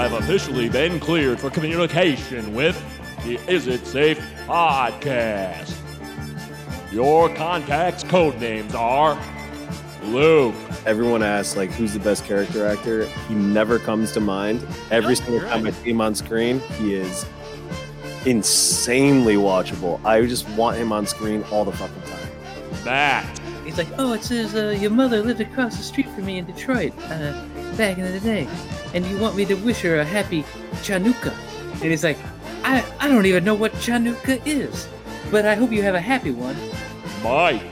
You have officially been cleared for communication with the Is It Safe podcast. Your contact's code names are Luke. Everyone asks like who's the best character actor. He never comes to mind. Every No, single you're time right. I see him on screen, he is insanely watchable. I just want him on screen all the fucking time. Matt. He's like, oh, it says uh, your mother lived across the street from me in Detroit uh, back in the day, and you want me to wish her a happy Chanukah. And he's like, I, I don't even know what Chanukah is, but I hope you have a happy one. Mike.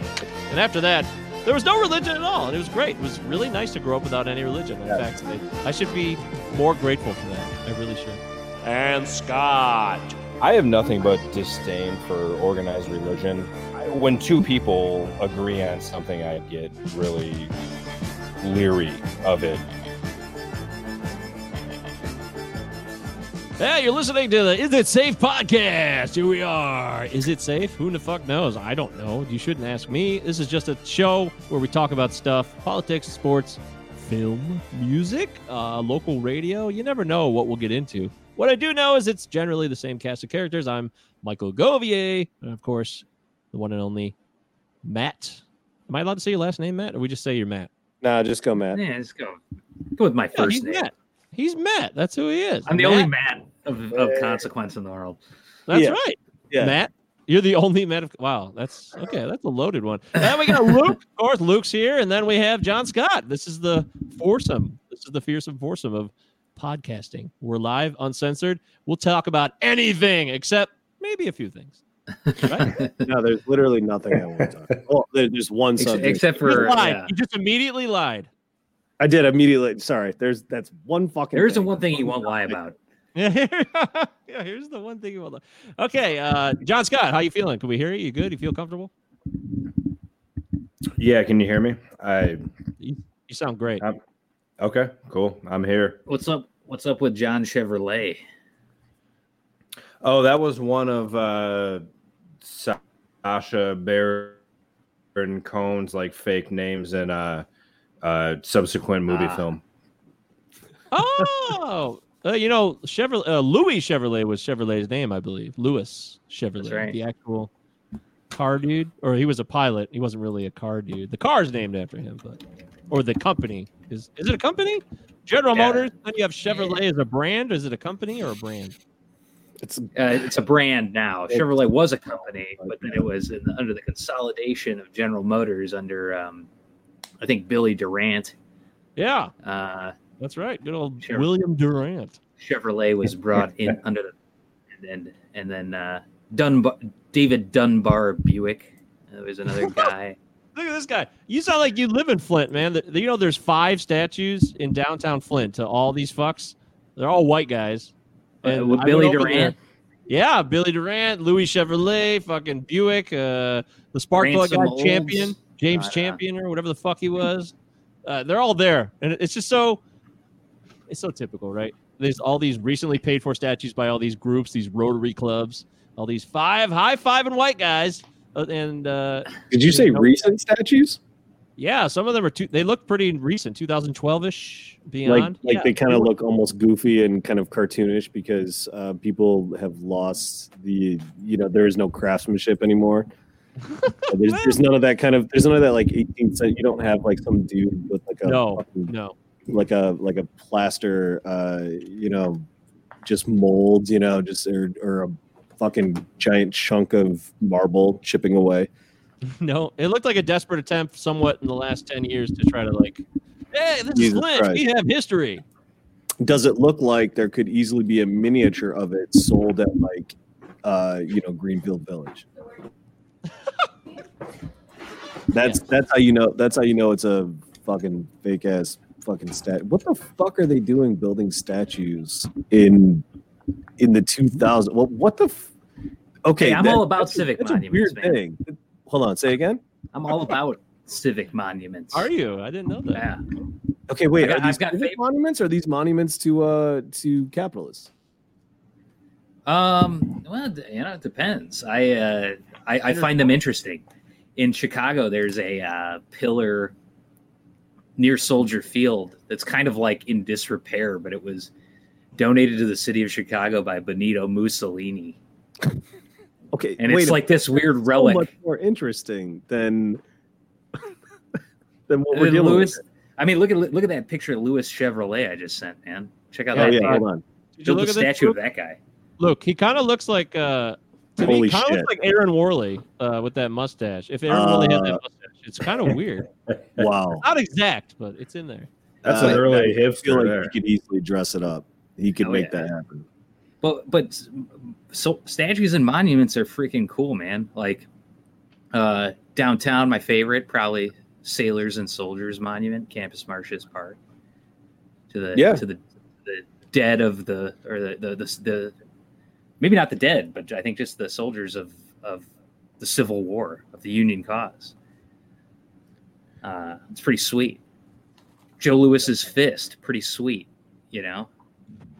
And after that, there was no religion at all, and it was great. It was really nice to grow up without any religion. In Yeah. fact, I, I should be more grateful for that. I really should. And Scott. I have nothing but disdain for organized religion. I- When two people agree on something, I get really leery of it. Hey, you're listening to the Is It Safe podcast. Here we are. Is it safe? Who the fuck knows? I don't know. You shouldn't ask me. This is just a show where we talk about stuff politics, sports, film, music, uh, local radio. You never know what we'll get into. What I do know is it's generally the same cast of characters. I'm Michael Govier, and of course, the one and only Matt. Am I allowed to say your last name, Matt, or we just say you're Matt? Nah, just go, Matt. Yeah, let's go. Go with my Yeah, first he's name. Matt. He's Matt. That's who he is. I'm the Matt. only Matt of, of consequence in the world. That's Yeah. right. Yeah. Matt, you're the only Matt. Of, wow, that's okay. That's a loaded one. Then we got Luke. Of course, Luke's here, and then we have John Scott. This is the foursome. This is the fearsome foursome of podcasting. We're live, uncensored. We'll talk about anything except maybe a few things. Right? No, there's literally nothing I want to talk about. Well, there- there's one Ex- subject. except He just for lied. yeah. He just immediately lied. I did immediately. Sorry, there's that's one fucking. there isn't thing. one thing he won't lie about. Yeah, yeah. Here's the one thing you won't. Lie. Okay, uh, John Scott, how you feeling? Can we hear you? You good? You feel comfortable? Yeah, can you hear me? I You sound great. Um, okay, cool. I'm here. What's up? What's up with John Chevrolet? Oh, that was one of uh Sacha Baron Cohen's like fake names and uh uh subsequent movie Ah. film. Oh, uh, you know, Chevrolet, uh, Louis Chevrolet was Chevrolet's name, I believe. Louis Chevrolet, right. the actual car dude, or he was a pilot. He wasn't really a car dude. The car's named after him, but or the company is is it a company? General Yeah. Motors. Then you have Chevrolet as a brand. Is it a company or a brand? It's Uh, it's a brand now. Chevrolet was a company, but then it was in the, under the consolidation of General Motors under, um, I think, Billy Durant. Yeah, Uh, that's right. Good old Sure. William Durant. Chevrolet was brought in under the, and and, and then uh, Dunbar, David Dunbar Buick. There was another guy. Look at this guy. You sound like you live in Flint, man. The- You know, there's five statues in downtown Flint to all these fucks. They're all white guys. Uh, with Billy Durant. there. Yeah, Billy Durant, Louis Chevrolet, fucking Buick, uh, the Spark Plug Ransom guy, Olds. Champion, James Champion, or whatever the fuck he was. Uh, they're all there, and it's just so it's so typical, right? There's all these recently paid for statues by all these groups, these Rotary clubs, all these five high five and white guys, uh, and uh, Did you say You know- recent statues? yeah, some of them are too. They look pretty recent, 2012 ish, beyond. like Yeah, they kind of look almost goofy and kind of cartoonish because uh, people have lost the, you know, there is no craftsmanship anymore. There's, there's none of that kind of. There's none of that like 18th century. You don't have like some dude with like a No, fucking- no. like a like a plaster, uh, you know, just molds, you know, just or or a fucking giant chunk of marble chipping away. No, it looked like a desperate attempt, somewhat in the last ten years, to try to like, hey, this Jesus is Lynch. Christ. We have history. Does it look like there could easily be a miniature of it sold at like, uh, you know, Greenfield Village? That's that's how you know. That's how you know it's a fucking fake ass fucking stat. What the fuck are they doing building statues in in the 2000? Well, what the? F- okay, Hey, I'm that- all about that's a- civic that's a monuments, weird man. thing. Hold on, say again. I'm all about civic monuments. Are you? I didn't know that. Yeah. Okay, wait. Got- are these civic fav- monuments? Or are these monuments to uh to capitalists? Um. Well, you know, it depends. I uh, I, I find them interesting. In Chicago, there's a uh, pillar near Soldier Field that's kind of like in disrepair, but it was donated to the city of Chicago by Benito Mussolini, Okay, and wait it's like this weird so relic. much more interesting than than what And we're dealing Lewis, with. I mean, look at look at that picture of Louis Chevrolet I just sent, man. Check out Oh that. yeah, thing. hold on. Did you look the at this? statue of that guy. Look, he kind of looks like uh, to Holy me, kind of shit. looks like Aaron Worley uh, with that mustache. If Aaron Worley had that Uh, mustache, it's kind of weird. Wow, Not exact, but it's in there. That's Uh, an early I feel like there. he could easily dress it up. He could Oh, make yeah. that happen. But but so statues and monuments are freaking cool, man. Like uh downtown, my favorite probably Sailors and Soldiers Monument, Campus Martius Park. To the Yeah. to the the dead of the or the the, the the maybe not the dead, but I think just the soldiers of of the Civil War of the Union cause. Uh, it's pretty sweet. Joe Louis's fist, pretty sweet, you know.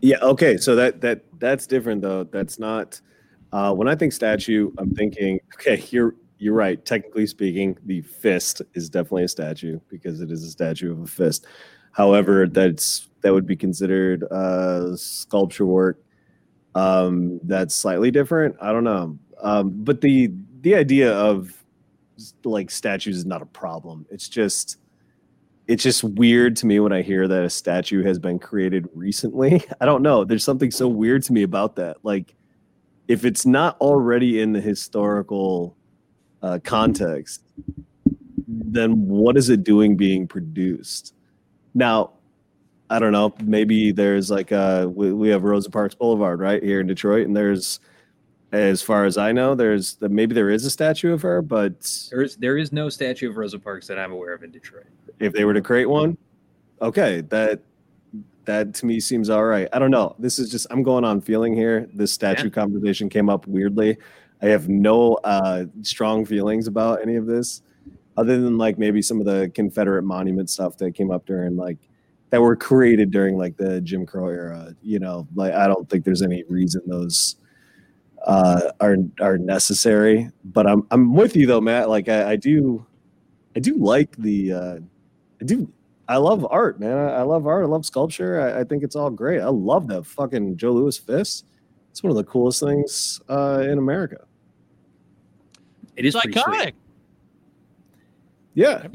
Yeah. Okay. So that that that's different though. That's not. Uh, when I think statue, I'm thinking. Okay, you're you're right. Technically speaking, the fist is definitely a statue because it is a statue of a fist. However, that's that would be considered uh, sculpture work. Um, that's slightly different. I don't know. Um, but the the idea of like statues is not a problem. It's just it's just weird to me when I hear that a statue has been created recently. I don't know. There's something so weird to me about that. Like, if it's not already in the historical uh, context, then what is it doing being produced? Now, I don't know. Maybe there's like uh we, we have Rosa Parks Boulevard right here in Detroit, and there's, as far as I know, there's maybe there is a statue of her, but There is there is no statue of Rosa Parks that I'm aware of in Detroit. if they were to create one okay that that to me seems all right i don't know this is just i'm going on feeling here this statue Yeah. conversation came up weirdly i have no uh strong feelings about any of this other than like maybe some of the confederate monument stuff that came up during like that were created during like the jim crow era you know like i don't think there's any reason those uh are are necessary but i'm i'm with you though matt like i, I do I do like the uh I do I love art, man. I, I love art. I love sculpture. I, I think it's all great. I love that fucking Joe Louis fist. It's one of the coolest things uh in America. It is It's pretty sweet. iconic. Yeah.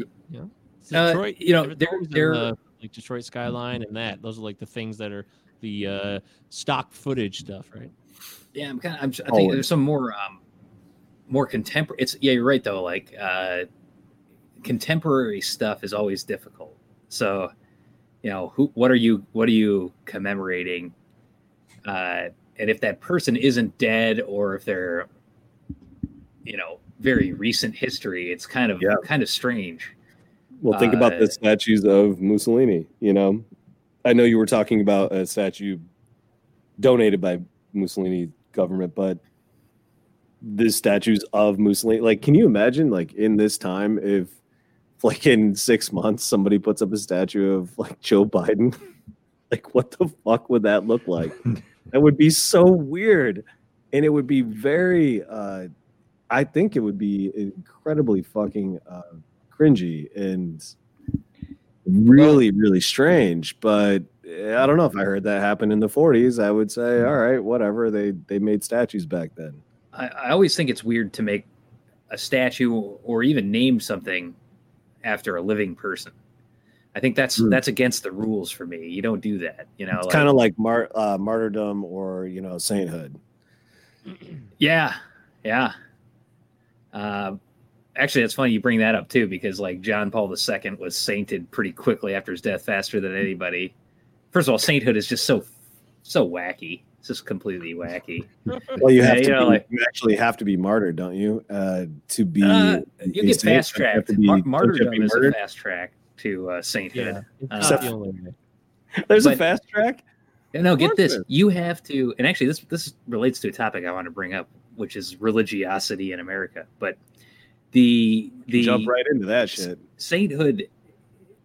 It's Uh, Detroit, you know, everything there- in there- the, like Detroit skyline and that. Those are like the things that are the uh, stock footage stuff, right? Yeah, I'm kind of. I'm, I think Always. there's some more, um, more contemporary. It's yeah, you're right though. Like uh, contemporary stuff is always difficult. So, you know, who, what are you, what are you commemorating? Uh, and if that person isn't dead, or if they're, you know, very recent history, it's kind of Yeah. kind of strange. Well, think about Uh, the statues of Mussolini. You know, I know you were talking about a statue donated by Mussolini government, but the statues of Mussolini, like, can you imagine, like, in this time, if, like, in six months, somebody puts up a statue of like Joe Biden, like, what the fuck would that look like? that would be so weird, and it would be very. uh I think it would be incredibly fucking. Uh, cringy and really really strange but eh, i don't know if i heard that happen in the 40s i would say all right whatever they they made statues back then I, I always think it's weird to make a statue or even name something after a living person. I think that's Hmm. that's against the rules for me. You don't do that. You know, it's like- kind of like mar- uh, martyrdom or you know sainthood yeah, yeah. Uh, actually, it's funny you bring that up too, because like John Paul II was sainted pretty quickly after his death, faster than anybody. First of all, sainthood is just so so wacky. It's just completely wacky. well you Yeah, have you to know, be, like- you actually have to be martyred don't you uh to be Uh, you get saint, fast you tracked. to Mar- don't you have to martyrdom is a fast track to uh, sainthood. It's Uh, not the there's a fast track No, get this. there is. You have to, and actually, this this relates to a topic I want to bring up, which is religiosity in America. But the the jump right into that shit sainthood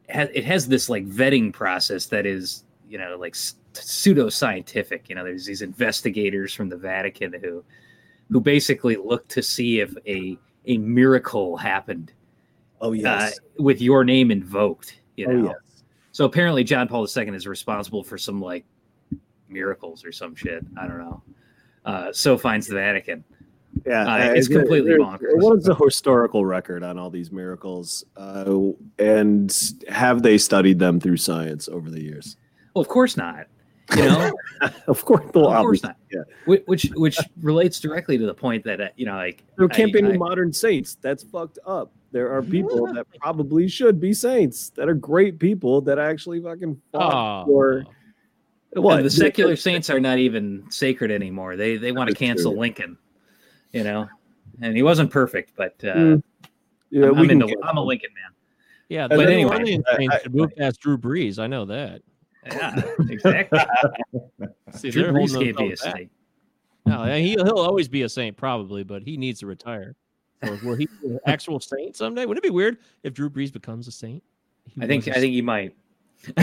has it has this like vetting process that is you know like pseudo scientific. You know, there's these investigators from the Vatican who who basically look to see if a a miracle happened oh uh, with your name invoked. You oh know, yes so apparently, John Paul II is responsible for some like miracles or some shit. I don't know. Uh, so finds the Vatican. Yeah, Uh, it's completely there- bonkers. What is the historical record on all these miracles? Uh, and have they studied them through science over the years? Well, of course not. You know, Of course, well, of course not. Yeah, Which which, relates directly to the point that uh, you know, like there can't be any I- modern saints. That's fucked up. There are people that probably should be saints that are great people that actually fucking fought Oh, for and the secular saints are not even sacred anymore. They they want to That's true. cancel Lincoln. You know, and he wasn't perfect, but uh, Mm, Yeah, I'm, I'm, can into, I'm a Lincoln man. Yeah, But but anyway, anyway, I- I- should move past Drew Brees. I know that. Yeah, exactly. See, Drew Brees can't be a themselves saint. No, yeah, he, he'll always be a saint, probably, but he needs to retire. So will he be an actual saint someday? Wouldn't it be weird if Drew Brees becomes a saint? He I think was a I think he might. In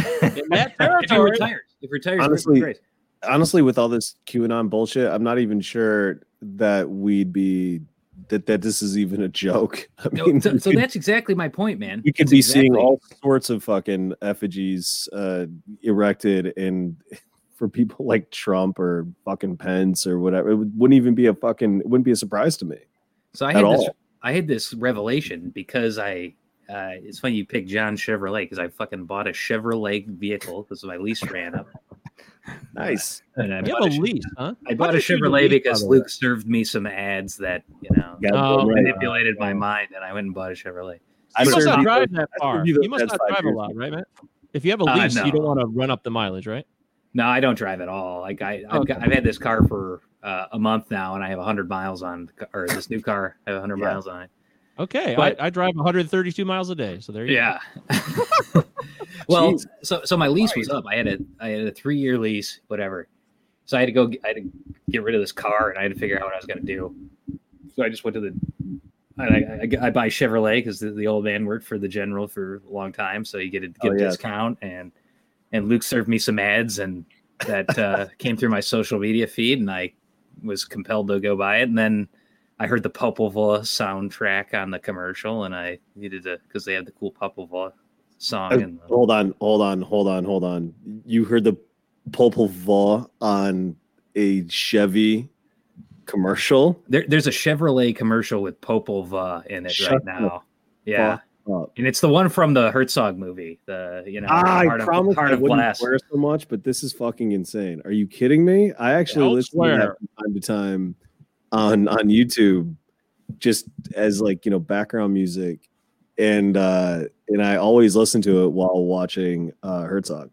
that if he retires, if he retires, Honestly, honestly, with all this QAnon bullshit, I'm not even sure that we'd be that that this is even a joke. I mean, so, so could- that's exactly my point, man. we could That's be seeing all sorts of fucking effigies uh, erected and for people like Trump or fucking Pence or whatever. It would- wouldn't even be a fucking it wouldn't be a surprise to me. So I had this. all. I had this revelation because I. Uh, it's funny you picked John Chevrolet because I fucking bought a Chevrolet vehicle because my lease ran up. Nice. And I You bought have a a Che- lease, huh? I bought a Why did you Chevrolet because the? Luke served me some ads that you know Oh, them right. manipulated my mind, and I went and bought a Chevrolet. I You must not drive that I far. You, you must not five drive a years. lot, right, man? If you have a Uh, lease, you don't want to run up the mileage, right? No, I don't drive at all. Like I, I've, Okay. got, I've had this car for uh, a month now, and I have 100 miles on, the ca- or this new car, I have 100 Yeah. miles on it. Okay, But- I, I drive 132 miles a day, so there you go. Yeah. well, Jeez. so so my lease was up. I had a I had a three year lease, whatever. So I had to go. I had to get rid of this car, and I had to figure out what I was going to do. So I just went to the. I, I, I buy Chevrolet because the, the old man worked for the general for a long time, so you get a, get Oh, a yeah. discount. And and Luke served me some ads, and that uh, came through my social media feed, and I was compelled to go buy it. And then I heard the Popol Vuh soundtrack on the commercial, and I needed to because they had the cool Popol Vuh song. Uh, And hold on, hold on, hold on, hold on. You heard the Popol Vuh on a Chevy commercial? there, there's a Chevrolet commercial with Popol Vuh in it Shut right now. Yeah, Up. and it's the one from the Herzog movie. The you know I Heart of, promise Heart I of wouldn't Glass. swear so much, but this is fucking insane. Are you kidding me? I actually Don't listen to that from time to time on on YouTube, just as like you know background music, and uh and I always listen to it while watching uh Herzog.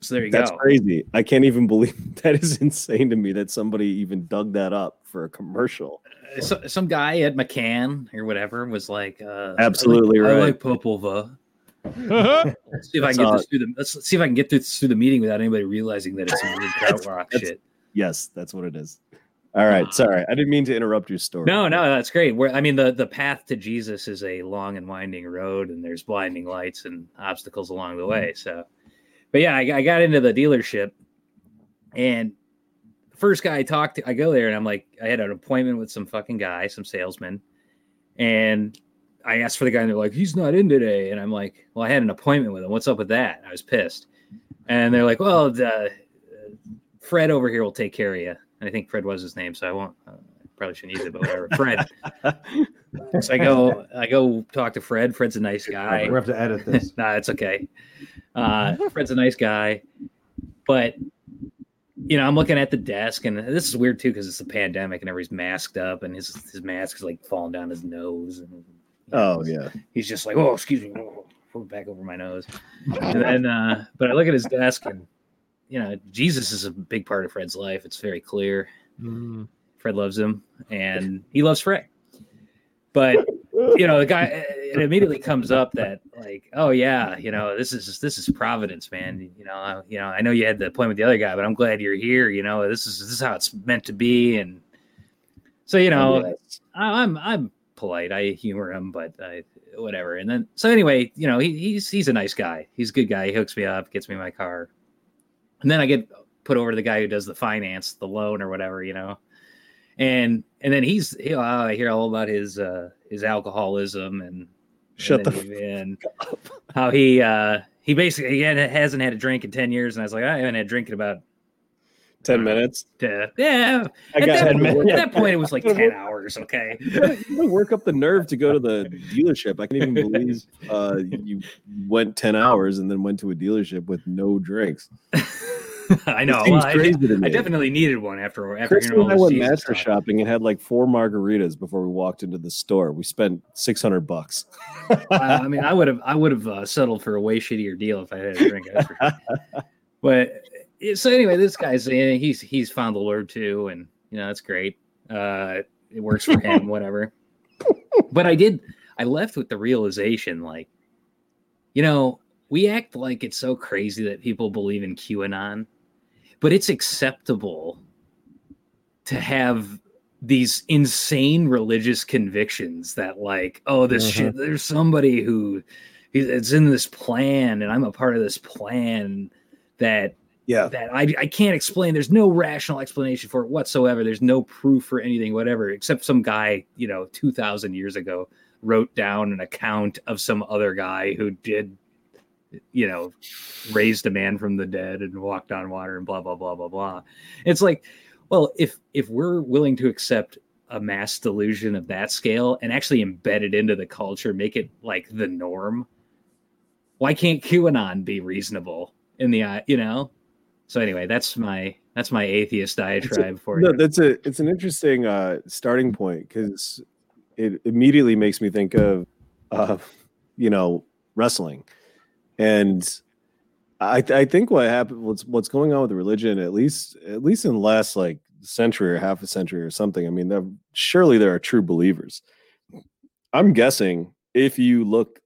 So there you That's go. crazy. I can't even believe that is insane to me that somebody even dug that up for a commercial. Uh, So, some guy at McCann or whatever was like, uh, Absolutely I like, right. I like Popol Vuh. Let's see if I can get this through the. Let's see if I can get this through the meeting without anybody realizing that it's some weird krautrock that's- shit. Yes, that's what it is. All right, sorry, I didn't mean to interrupt your story. No, no, that's great. Where I mean, the the path to Jesus is a long and winding road, and there's blinding lights and obstacles along the way. Mm. So, but yeah, I, I got into the dealership, and the first guy I talked to, I go there, and I'm like, I had an appointment with some fucking guy, some salesman, and I asked for the guy, and they're like, he's not in today, and I'm like, well, I had an appointment with him. What's up with that? I was pissed, and they're like, well, the, uh, Fred over here will take care of you. And I think Fred was his name, so I won't. Uh, probably shouldn't use it, but whatever. Fred. so I go, I go talk to Fred. Fred's a nice guy. We have to edit this. nah, it's okay. Uh, Fred's a nice guy, but you know, I'm looking at the desk, and this is weird too because it's a pandemic and everybody's masked up, and his his mask is like falling down his nose, and Oh yeah. he's just like, oh, excuse me, oh, put it back over my nose. And then, uh, but I look at his desk, and you know, Jesus is a big part of Fred's life. It's very clear. Mm. Fred loves him, and he loves Fred. But you know, the guy it immediately comes up that like, oh yeah, you know, this is this is Providence, man. You know, I, you know, I know you had the appointment with the other guy, but I'm glad you're here. You know, this is this is how it's meant to be, and so you know, I, I'm I'm polite. I humor him, but I whatever. And then so anyway, you know, he, he's he's a nice guy. He's a good guy. He hooks me up, gets me my car, and then I get put over to the guy who does the finance, the loan or whatever, you know. And and then he's you know, I hear all about his uh his alcoholism and Shut the and, then- and how he uh he basically he hadn't- hasn't had a drink in 10 years. And i was like i haven't had a drink in about ten minutes. uh, yeah I at, got that, 10 minutes. at that point it was like 10 hours okay You gotta- you gotta work up the nerve to go to the dealership. I can't even believe uh, you went ten hours and then went to a dealership with no drinks. i know well, I, to I definitely needed one after after Chris and I went master stuff. shopping and had like four margaritas before we walked into the store. We spent six hundred bucks. Uh, I mean, I would have, I would have uh, settled for a way shittier deal if I had a drink. sure. but so anyway, this guy's he's he's found the Lord too, and you know that's great. Uh, it works for him, whatever. But I did, I left with the realization, like, you know, we act like it's so crazy that people believe in QAnon, but it's acceptable to have these insane religious convictions that like oh this Mhm. shit there's somebody who it's in this plan and i'm a part of this plan that Yeah, that I, I can't explain. There's no rational explanation for it whatsoever. There's no proof for anything whatever except some guy you know 2000 years ago wrote down an account of some other guy who did you know raised a man from the dead and walked on water and blah blah blah blah blah. It's like well if if we're willing to accept a mass delusion of that scale and actually embed it into the culture make it like the norm why can't qanon be reasonable in the eye you know so anyway that's my that's my atheist diatribe for no, you that's a it's an interesting uh, starting point because it immediately makes me think of uh, you know wrestling, and I I think what happened what's what's going on with religion at least at least in the last like century or half a century or something. I mean, there, surely there are true believers. I'm guessing if you look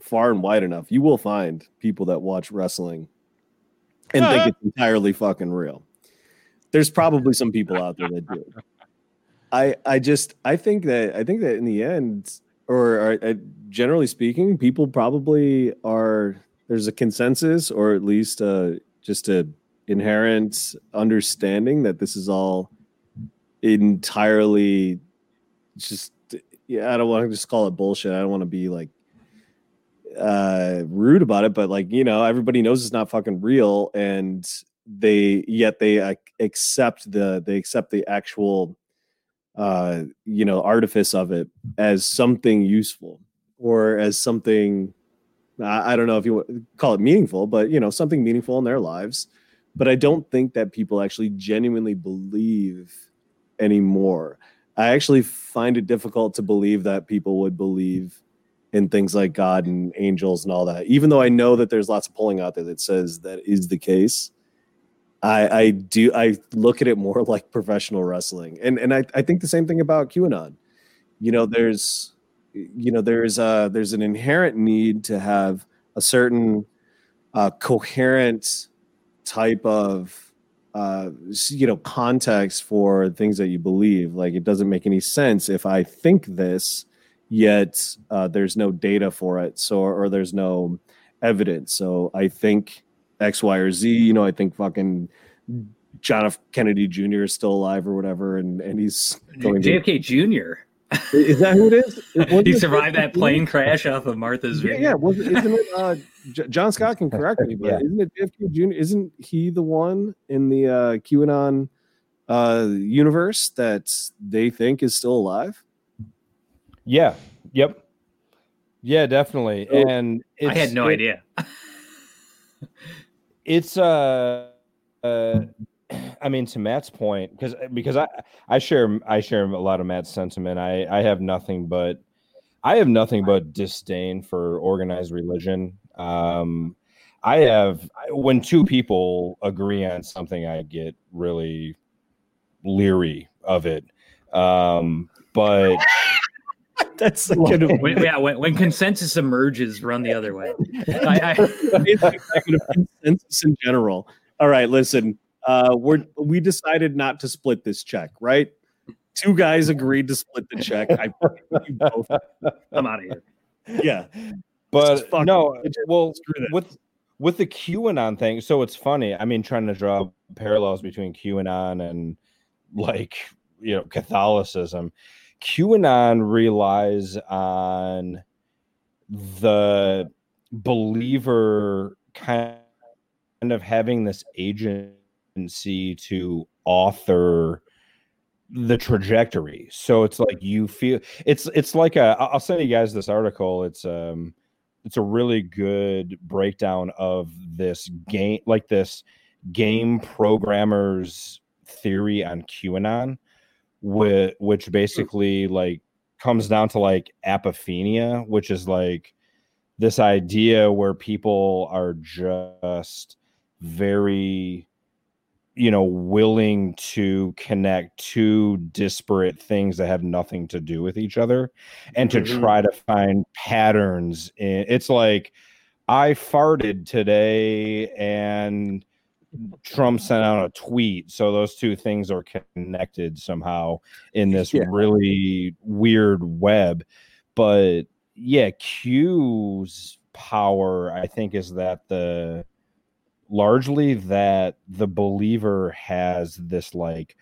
far and wide enough, you will find people that watch wrestling and think it's entirely fucking real. There's probably some people out there that do. I I just I think that I think that in the end, or, or uh, generally speaking, people probably are. There's a consensus, or at least uh, just a inherent understanding that this is all entirely just yeah. I don't want to just call it bullshit. I don't want to be like uh rude about it but like you know everybody knows it's not fucking real and they yet they uh, accept the they accept the actual uh you know artifice of it as something useful or as something I, I don't know if you call it meaningful but you know something meaningful in their lives. But i don't think that people actually genuinely believe anymore. I actually find it difficult to believe that people would believe in things like God and angels and all that. Even though I know that there's lots of polling out there that says that is the case, I, I do I look at it more like professional wrestling, and and I, I think the same thing about QAnon. You know, there's you know there's a there's an inherent need to have a certain uh, coherent type of uh you know context for things that you believe. Like it doesn't make any sense if I think this yet uh, there's no data for it so or there's no evidence so i think x y or z you know i think fucking john f kennedy jr is still alive or whatever and and he's going to, jfk jr is that who it is Wasn't he survived that JFK? plane crash off of martha's yeah, Vineyard. yeah was, isn't it uh J- john scott can correct me but Yeah. isn't it jfk jr isn't he the one in the uh qanon uh universe that they think is still alive Yeah. Yep. Yeah, definitely. And i had no it- idea it's uh uh i mean to matt's point because because i i share i share a lot of matt's sentiment i i have nothing but i have nothing but disdain for organized religion um i have when two people agree on something i get really leery of it um but that's the kind of when, yeah when, when consensus emerges run the other way I, I, it's like kind of consensus in general. All right, listen. Uh, we're we decided not to split this check, right? Two guys agreed to split the check. I both. I'm out of here yeah. but fucking no legit. well Screw with with the qanon thing so it's funny i mean trying to draw parallels between qanon and like you know catholicism qanon relies on the believer kind of having this agency to author the trajectory. So it's like you feel it's it's like a i'll send you guys this article. It's um it's a really good breakdown of this game like this game programmers theory on qanon with which basically like comes down to like apophenia which is like this idea where people are just very you know willing to connect two disparate things that have nothing to do with each other and to Mhm. try to find patterns in it's like i farted today and trump sent out a tweet. So those two things are connected somehow in this Yeah. really weird web. But yeah q's power i think is that the largely that the believer has this like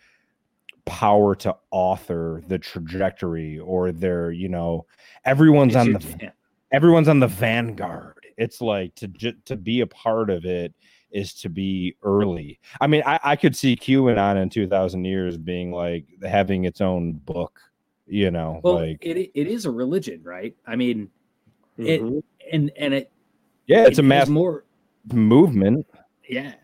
power to author the trajectory or their you know everyone's on the everyone's on the vanguard. It's like to to be a part of it is to be early i mean i, I could see qanon in 2000 years being like having its own book you know Well, like it it is a religion, right? I mean, it Mhm. and and it yeah it's it a mass more movement yeah.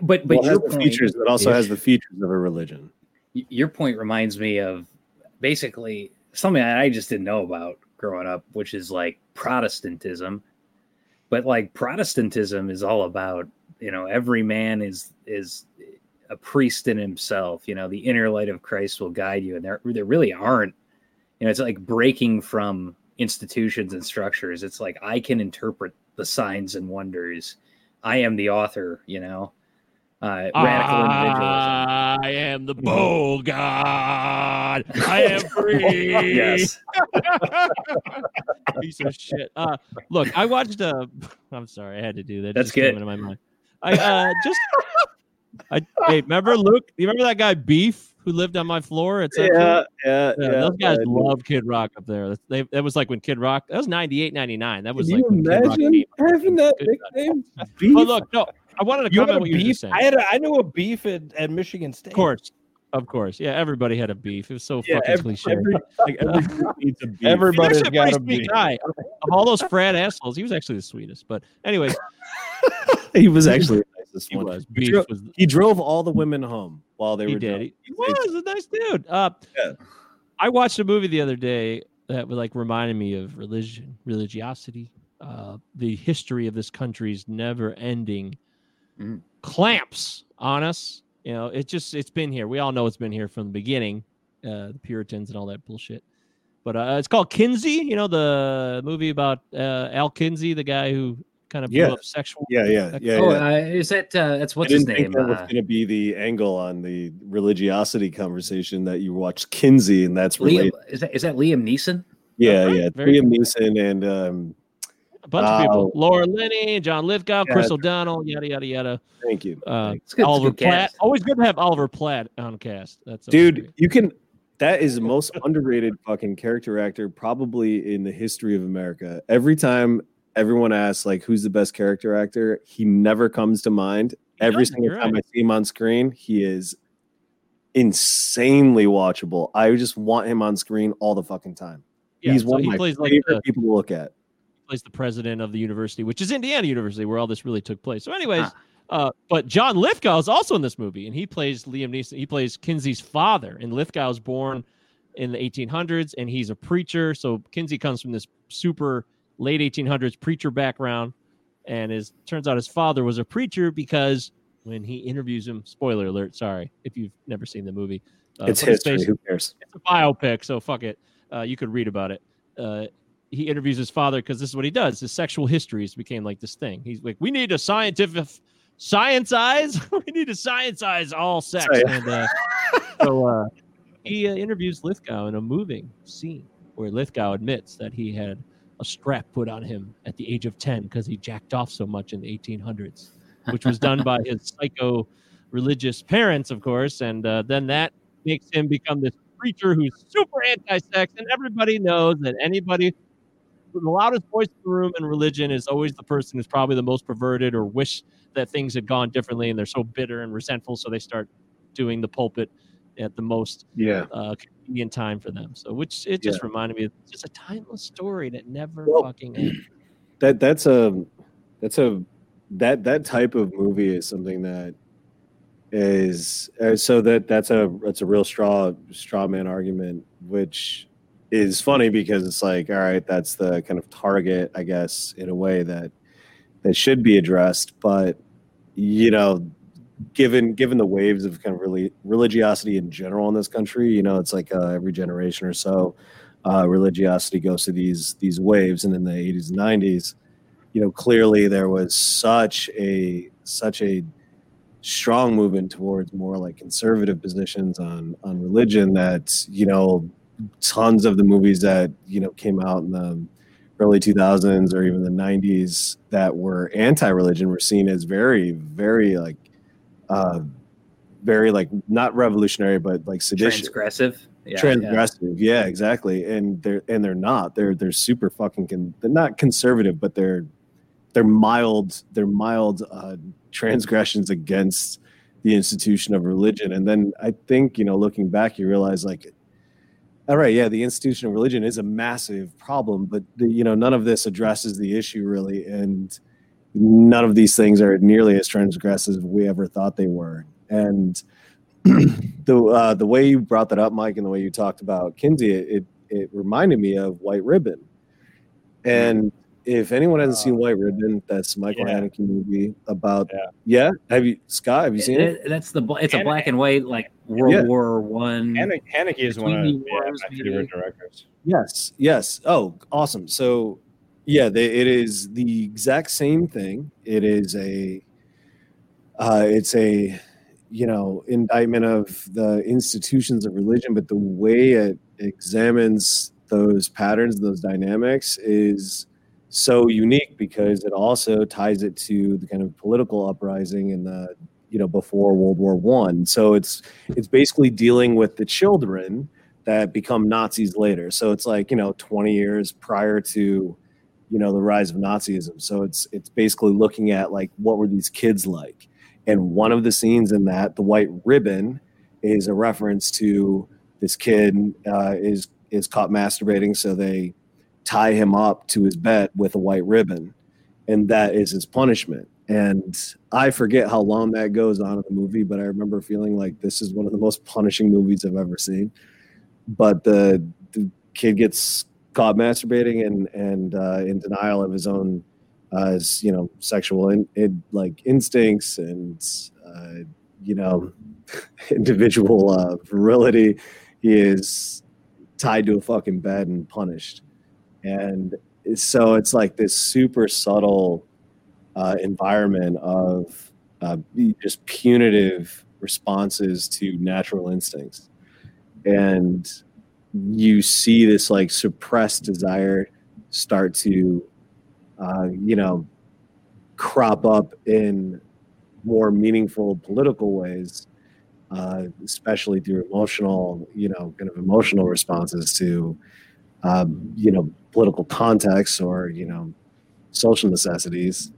But but Well, it your point, features, but also Yeah. has the features of a religion. your point reminds me of basically something that I just didn't know about growing up, which is like Protestantism. But like Protestantism is all about, you know, every man is is a priest in himself. You know, the inner light of Christ will guide you, and there there really aren't. You know, it's like breaking from institutions and structures. It's like I can interpret the signs and wonders. I am the author. You know, uh, radical individualism. I am the bow god. I am free. Yes. Piece of shit. Uh, look, I watched. Uh, I'm sorry, I had to do that. That's just came good. Into my mind. I uh, just. I hey, remember Luke? You remember that guy Beef who lived on my floor Central? Yeah, yeah, Yeah, yeah. those guys do. love Kid Rock up there. They, that was like when Kid Rock. That was 98, 99. That was Can like you when Kid Rock imagine having that nickname? But look, no, I wanted to you comment what you were saying. i had a, i knew a beef at, at michigan state Of course. Of course. Yeah, everybody had a beef. It was so Yeah, fucking every, cliche. every, like every group needs a beef. He's everybody's got a beef guy. Of all those frat assholes, he was actually the sweetest. But anyway, he was actually the nicest he one. was. He Beef drove, was he drove all the women home while they he were did. He, he was a nice dude. Uh, Yeah. I watched a movie the other day that was like reminded me of religion, religiosity, uh, the history of this country's never-ending Mhm. clamps on us. You know, it just it's been here. We all know it's been here from the beginning, uh, the Puritans and all that bullshit. But uh, it's called Kinsey. You know the movie about uh, Al Kinsey, the guy who kind of blew up sexual. Yeah, yeah, yeah. oh, yeah. uh, is that uh, that's what's his didn't name? think that was Uh, going to be the angle on the religiosity conversation that you watched Kinsey, and that's related. Liam, is that is that Liam Neeson? Yeah, Right, yeah. very Liam Neeson and um, A bunch of people: Laura Linney, John Lithgow, Yeah. Chris O'Donnell, yada yada yada. thank you, Uh, It's good. it's Oliver good Platt. cast. Always good to have Oliver Platt on cast. That's always dude. great. You can. That is the most underrated fucking character actor probably in the history of America. Every time everyone asks like who's the best character actor, he never comes to mind. He Every single you're time. I see him on screen, he is insanely watchable. I just want him on screen all the fucking time. Yeah, He's so one of he my plays like favorite the, people to look at. plays the president of the university, which is Indiana University, where all this really took place. So, anyways, Ah. uh, but John Lithgow is also in this movie, and he plays Liam Neeson. He plays Kinsey's father, and Lithgow is born in the 1800s, and he's a preacher. So Kinsey comes from this super late 1800s preacher background, and is turns out his father was a preacher because when he interviews him, spoiler alert, sorry if you've never seen the movie, uh, it's his history. face- Who cares? it's a biopic, so fuck it. Uh, you could read about it. Uh, he interviews his father because this is what he does. His sexual histories became like this thing. He's like, we need to scientific science-ize. we need to science-ize all sex. And uh, so uh, he uh, interviews Lithgow in a moving scene where Lithgow admits that he had a strap put on him at the age of 10 because he jacked off so much in the 1800s, which was done by his psycho religious parents, of course. And uh, then that makes him become this preacher who's super anti-sex, and everybody knows that anybody the loudest voice in the room in religion is always the person who's probably the most perverted or wish that things had gone differently, and they're so bitter and resentful, so they start doing the pulpit at the most Yeah. uh, convenient time for them. So, which it just reminded me of just a timeless story that never Well, fucking ends. that that's a that's a that that type of movie is something that is uh, so that that's a that's a real straw straw man argument which is funny because it's like all right that's the kind of target i guess in a way that that should be addressed but you know given given the waves of kind of really religiosity in general in this country you know it's like uh, every generation or so uh, religiosity goes through these these waves. And in the 80s and 90s you know clearly there was such a such a strong movement towards more like conservative positions on on religion that you know tons of the movies that you know came out in the early 2000s or even the 90s that were anti-religion were seen as very very like uh very like not revolutionary but like seditious Transgressive. Yeah, yeah. transgressive yeah. exactly and they're and they're not they're they're super fucking con- they're not conservative but they're they're mild they're mild uh transgressions against the institution of religion and then i think you know looking back you realize like all right yeah the institution of religion is a massive problem but the, you know none of this addresses the issue really and none of these things are nearly as transgressive as we ever thought they were and the uh, the way you brought that up, Mike, and the way you talked about Kinsey, it it reminded me of White Ribbon. And if anyone hasn't seen White Ribbon, that's Michael Yeah. Haneke movie about Yeah. yeah. Have you Scott? Have you seen it? It- that's the bla- it's a black and white like World Yeah. War One. Haneke, Haneke is one of the yeah, my favorite directors. Yes, yes. Oh, awesome. So, yeah, they, it is the exact same thing. It is a, uh, it's a, you know, indictment of the institutions of religion, but the way it examines those patterns, those dynamics, is so unique because it also ties it to the kind of political uprising in the, you know, before World War One. So it's it's basically dealing with the children that become Nazis later. So it's like, you know, 20 years prior to, you know, the rise of Nazism. So it's it's basically looking at like what were these kids like? And one of the scenes in that, the white ribbon, is a reference to this kid uh, is is caught masturbating, so they tie him up to his bed with a white ribbon, and that is his punishment. And I forget how long that goes on in the movie, but I remember feeling like this is one of the most punishing movies I've ever seen but the the kid gets caught masturbating and and uh, in denial of his own uh, his, you know sexual in, in, like instincts and uh, you know individual uh, virility he is tied to a fucking bed and punished. And so it's like this super subtle uh, environment of uh, just punitive responses to natural instincts. And you see this like suppressed desire start to uh, you know crop up in more meaningful political ways uh, especially through emotional you know kind of emotional responses to um, you know political contexts or you know social necessities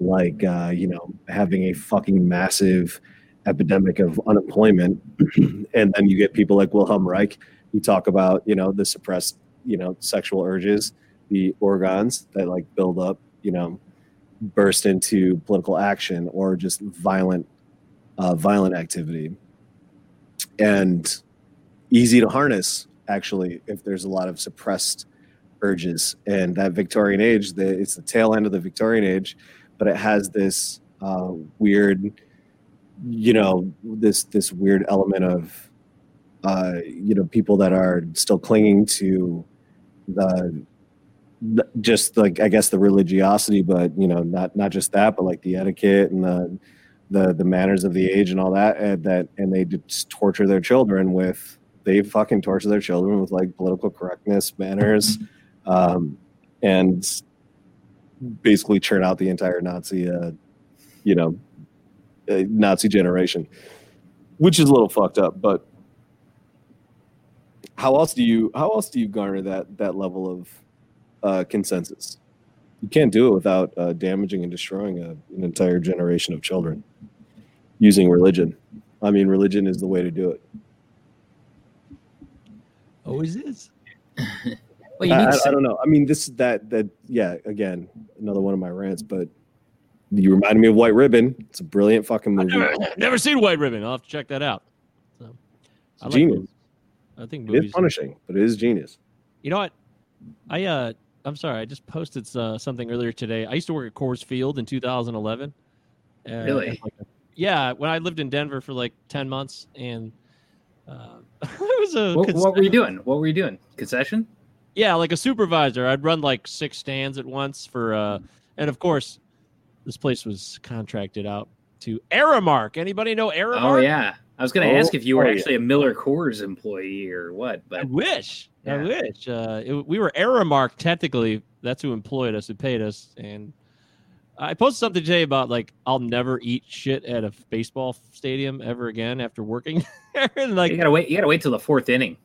like uh, you know having a fucking massive epidemic of unemployment and then you get people like wilhelm reich who talk about you know the suppressed you know sexual urges the organs that like build up you know burst into political action or just violent uh, violent activity. And easy to harness actually if there's a lot of suppressed urges. And that victorian age the, it's the tail end of the victorian age but it has this uh, weird you know this this weird element of uh, you know people that are still clinging to the, just like I guess the religiosity, but you know not not just that, but like the etiquette and the the the manners of the age and all that, and that and they just torture their children with they fucking torture their children with like political correctness manners, um, and basically churn out the entire Nazi, uh, you know, uh, Nazi generation, which is a little fucked up, but how else do you how else do you garner that that level of uh, consensus. You can't do it without uh, damaging and destroying a, an entire generation of children using religion. I mean, religion is the way to do it. Always is. Well, you I, need I- I don't know. I mean, this that that yeah. Again, another one of my rants, but you reminded me of White Ribbon. It's a brilliant fucking movie. Never, never seen White Ribbon. I'll have to check that out. So, It's I like genius. movies. I think It movies. is punishing, but it is genius. You know what? I uh, I'm sorry. I just posted uh, something earlier today. I used to work at Coors Field in 2011. Uh, Really? as like yeah, when I lived in Denver for like 10 months, and uh, it was a What, what were you doing? What were you doing? Concession? Yeah, like a supervisor. I'd run like six stands at once for, uh, and of course, this place was contracted out to Aramark. Anybody know Aramark? Oh yeah. I was going to Oh, ask if you were oh, yeah. actually a Miller Coors employee or what, but I but wish. I wish. Uh, it, we were Aramark technically. That's who employed us, who paid us. And I posted something today about like I'll never eat shit at a baseball stadium ever again after working there. and like, you gotta wait. You gotta wait till the fourth inning.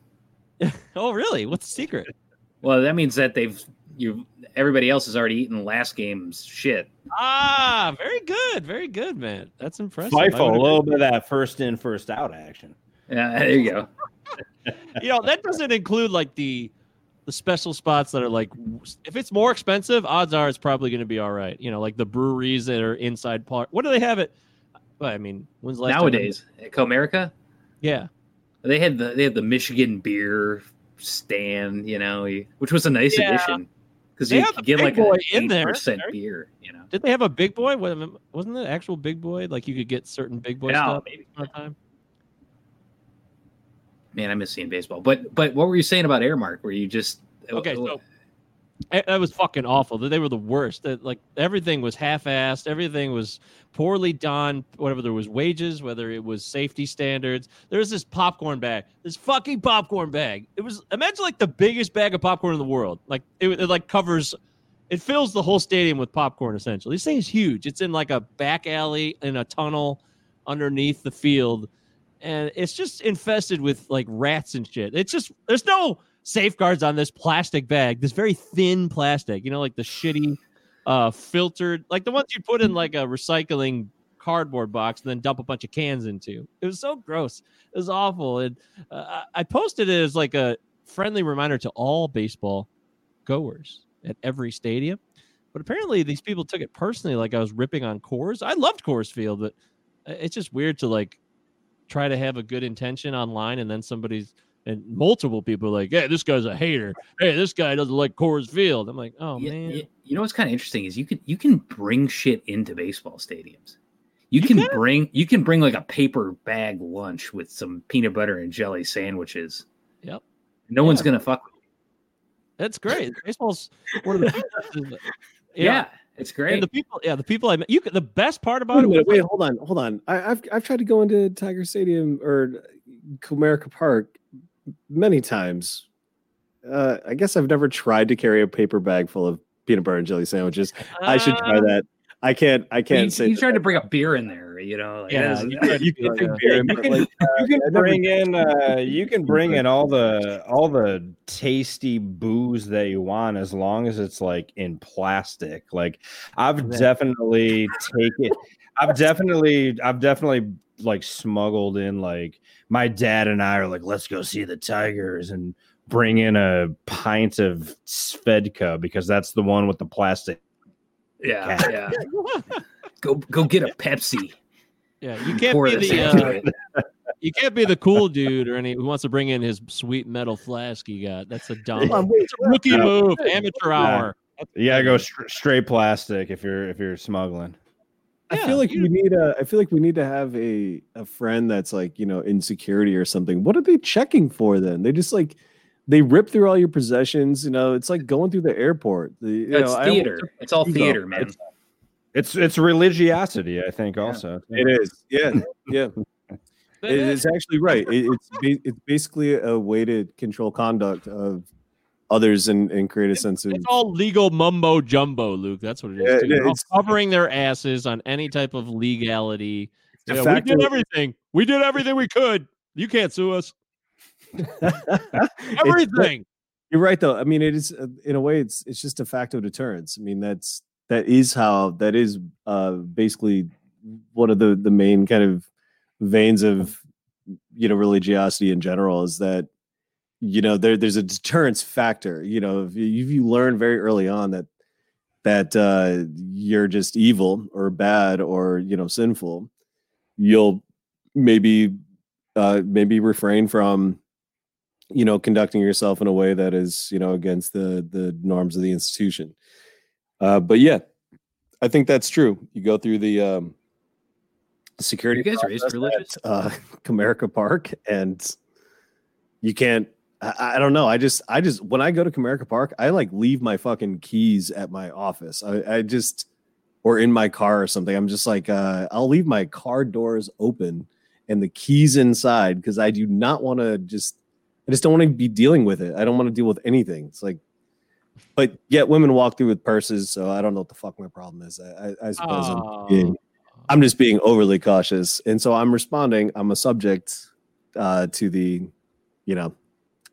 oh really? What's the secret? Well, that means that they've you. Everybody else has already eaten last game's shit. Ah, very good, very good, man. That's impressive. FIFO, I a would've- little bit of that first in, first out action. Yeah, there you go. you know that doesn't include like the the special spots that are like if it's more expensive odds are it's probably going to be all right you know like the breweries that are inside park what do they have it well, i mean when's the last time- Nowadays, at Comerica, yeah they had the they had the Michigan beer stand, you know, which was a nice Yeah. addition because you could get like boy an in there, percent beer, you know. did they have a big boy wasn't the actual big boy like you could get certain big boy Yeah, stuff maybe. time Man, I miss seeing baseball. But but what were you saying about Aramark? Where you just uh, okay uh, so it, that was fucking awful. They were the worst. That like everything was half-assed. Everything was poorly done whatever there was wages whether it was safety standards. There's this popcorn bag this fucking popcorn bag. It was imagine like the biggest bag of popcorn in the world. Like it, it like covers it fills the whole stadium with popcorn essentially. This thing is huge. It's in like a back alley in a tunnel underneath the field and it's just infested with like rats and shit. It's just there's no safeguards on this plastic bag, this very thin plastic, you know, like the shitty uh filtered, like the ones you put in like a recycling cardboard box and then dump a bunch of cans into. It was so gross. It was awful. And uh, I posted it as like a friendly reminder to all baseball goers at every stadium. But apparently these people took it personally, like I was ripping on Coors. I loved Coors Field, but uh, it's just weird to like try to have a good intention online and then somebody's and multiple people are like, "Hey, this guy's a hater. Hey, this guy doesn't like Coors Field." I'm like, "Oh you, man, you- you know what's kind of interesting is you can you can bring shit into baseball stadiums. You, You can, can? bring you can bring like a paper bag lunch with some peanut butter and jelly sandwiches. Yep. No one's gonna fuck with you. that's great. Baseball's one of the features- Yeah, it's And great. the people, yeah, the people I met. You the best part about Wait it minute. was Wait, hold on, hold on. I, I've I've tried to go into Tiger Stadium or Comerica Park many times. Uh, I guess I've never tried to carry a paper bag full of peanut butter and jelly sandwiches. I should try Uh, that. I can't. I can't say. you that- tried to bring a beer in there, you know. Like, Yeah, that is- you could- you can like beer, You but, can, like, uh, you can bring in uh you can bring in all the all the tasty booze that you want as long as it's like in plastic like i've Yeah. definitely taken i've definitely i've definitely like smuggled in like my dad and i are like let's go see the tigers and bring in a pint of svedka because that's the one with the plastic yeah, yeah. Go go get a Pepsi. yeah, you can't be the uh, you can't be the cool dude or any who wants to bring in his sweet metal flask. he got that's a dumb Hold on, wait, it's a rookie Yeah. move, amateur hour. you gotta go str- straight plastic if you're if you're smuggling I Yeah, feel like you- we need a. I feel like we need to have a a friend that's like you know in security or something. What are they checking for then? They just like they rip through all your possessions. You know, it's like going through the airport. The, you It's know, I almost- theater. It's all Ego. theater, man. it's it's religiosity i think Yeah. also It is. Yeah. Yeah. But It- it- it's actually right. It, it's it's basically a way to control conduct of others and, and create a sense of It's all legal mumbo jumbo, Luke. That's what it is. Yeah, it They're all covering their asses on any type of legality. Yeah, we did everything. We did everything we could. You can't sue us. It's- Everything. You're right, though. I mean, it is uh, in a way, it's it's just a facto deterrence. I mean, that's that is how that is uh, basically one of the the main kind of veins of you know religiosity in general is that you know there there's a deterrence factor. You know, if you, if you learn very early on that that uh, you're just evil or bad or you know sinful, you'll maybe uh, maybe refrain from you know conducting yourself in a way that is you know against the the norms of the institution uh but yeah i think that's true you go through the um security You guys raised religious? at, uh comerica park and you can't I, I don't know i just i just when i go to comerica park i like leave my fucking keys at my office i, I just or in my car or something i'm just like uh i'll leave my car doors open and the keys inside because i do not want to just I just don't want to be dealing with it. I don't want to deal with anything. It's like, but yet women walk through with purses, so I don't know what the fuck my problem is. I, I, I suppose I'm, being, I'm just being overly cautious, and so I'm responding. I'm a subject uh, to the, you know,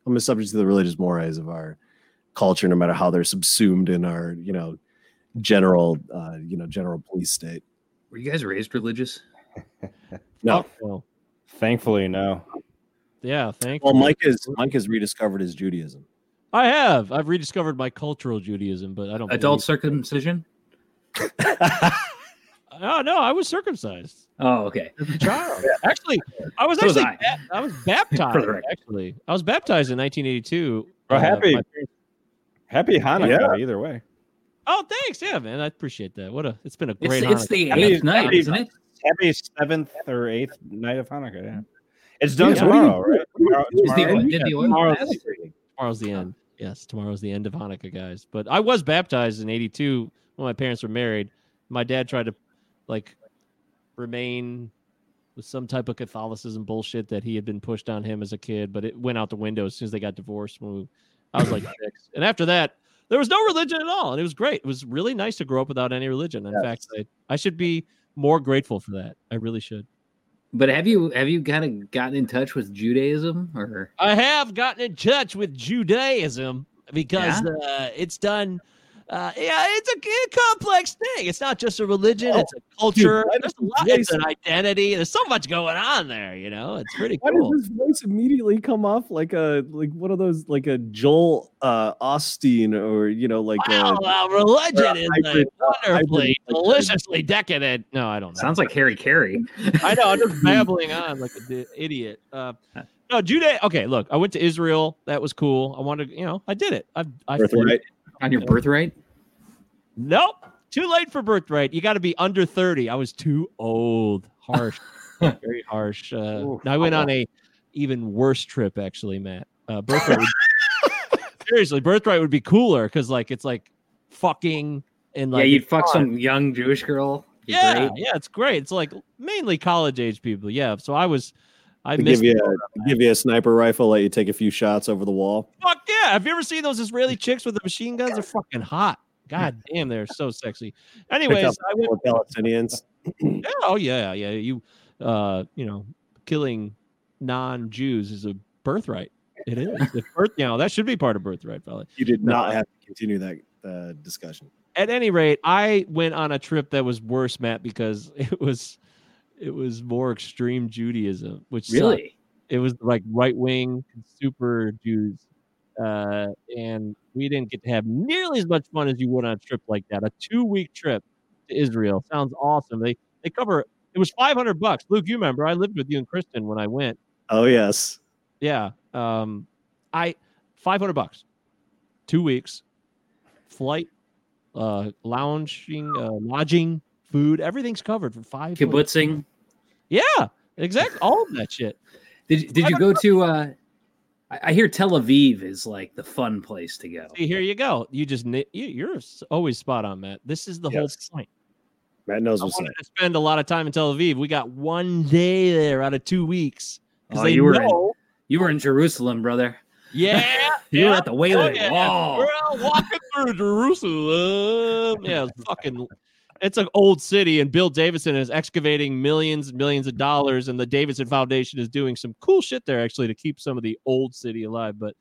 I'm a subject to the religious mores of our culture, no matter how they're subsumed in our, you know, general, uh, you know, general police state. Were you guys raised religious? No, Fuck no. Thankfully, no. Yeah, thank well. Mike is Mike has rediscovered his Judaism. I have. I've rediscovered my cultural Judaism, but I don't. Adult circumcision? believe- Oh no, I was circumcised Oh, okay. as a child. Actually, I was So was actually I. ba- I was baptized. For the record. actually, I was baptized in 1982. Oh, Uh, happy. my Happy Hanukkah, Yeah. either way. Oh, thanks. Yeah, man, I appreciate that. What a. It's been a great. it's Hanukkah. the Happy- eighth night, happy- isn't it? Happy seventh or eighth night of Hanukkah. Yeah, it's done Yeah, what do tomorrow, right? Tomorrow, the, tomorrow- the oil tomorrow's- tomorrow's the end. Yes, tomorrow's the end of Hanukkah, guys. But I was baptized in '82 when my parents were married. My dad tried to like remain with some type of Catholicism bullshit that he had been pushed on him as a kid, but it went out the window as soon as they got divorced. When we, I was like six, and after that, there was no religion at all, and it was great. It was really nice to grow up without any religion. In Yes. fact, I, I should be more grateful for that. I really should. But have you have you kind of gotten in touch with Judaism or I have gotten in touch with Judaism because uh, it's done. Uh, yeah, it's a, a complex thing. It's not just a religion; Oh, it's a culture. why There's a lot. It's an identity. There's so much going on there. You know, it's pretty Why cool. does his voice immediately come off like a like one of those like a Joel uh Osteen or you know like Wow, uh, well, religion is hybrid- like wonderfully, hybrid- deliciously decadent. No, I don't know. sounds like Harry Caray? I know. I'm just babbling on like an idiot. Uh, no, Judah. Okay, look, I went to Israel. That was cool. I wanted, you know, I did it. I, I birthright. on your birthright. Nope. Too late for birthright. You got to be under 30. I was too old. Harsh. Very harsh. Uh, Oof. I went on a even worse trip, actually, Matt. Uh, birthright. would, seriously, birthright would be cooler because, like, it's like fucking and like yeah, you'd fuck fun. some young Jewish girl. Be Yeah, great. yeah, it's great. It's like mainly college age people. Yeah. So I was, I To give you a, give you a sniper rifle, let you take a few shots over the wall. Fuck yeah! Have you ever seen those Israeli chicks with the machine guns? They're fucking hot. God damn, they're so sexy. Anyways, I went Palestinians. Yeah, oh yeah, yeah. You, uh, you know, killing non-Jews is a birthright. It is. It's birth, you know, that should be part of birthright, fella. You did not I- have to continue that uh, discussion. At any rate, I went on a trip that was worse, Matt, because it was, it was more extreme Judaism, which sucked. Really? it was like right wing super Jews. Uh, and we didn't get to have nearly as much fun as you would on a trip like that. A two week trip to Israel sounds awesome. They they cover it was five hundred bucks. Luke, you remember I lived with you and Kristen when I went. Oh yes, Yeah. Um, I five hundred bucks, two weeks, flight, uh, lounging, uh, lodging, food, everything's covered for five. Kibbutzing. Yeah, exactly. All of that shit. Did did you go to? uh I I hear Tel Aviv is like the fun place to go. See, here you go. You just you, you're always spot on, Matt. This is the Yes. whole point. Matt knows I what's up. wanted to spend a lot of time in Tel Aviv. We got one day there out of two weeks. Oh, you were in, you were in Jerusalem, brother. yeah, You were at the Wailing Oh, yeah. Wall. We're out walking through Jerusalem. Yeah, fucking. It's an old city, and Bill Davidson is excavating millions and millions of dollars, and the Davidson Foundation is doing some cool shit there actually to keep some of the old city alive. But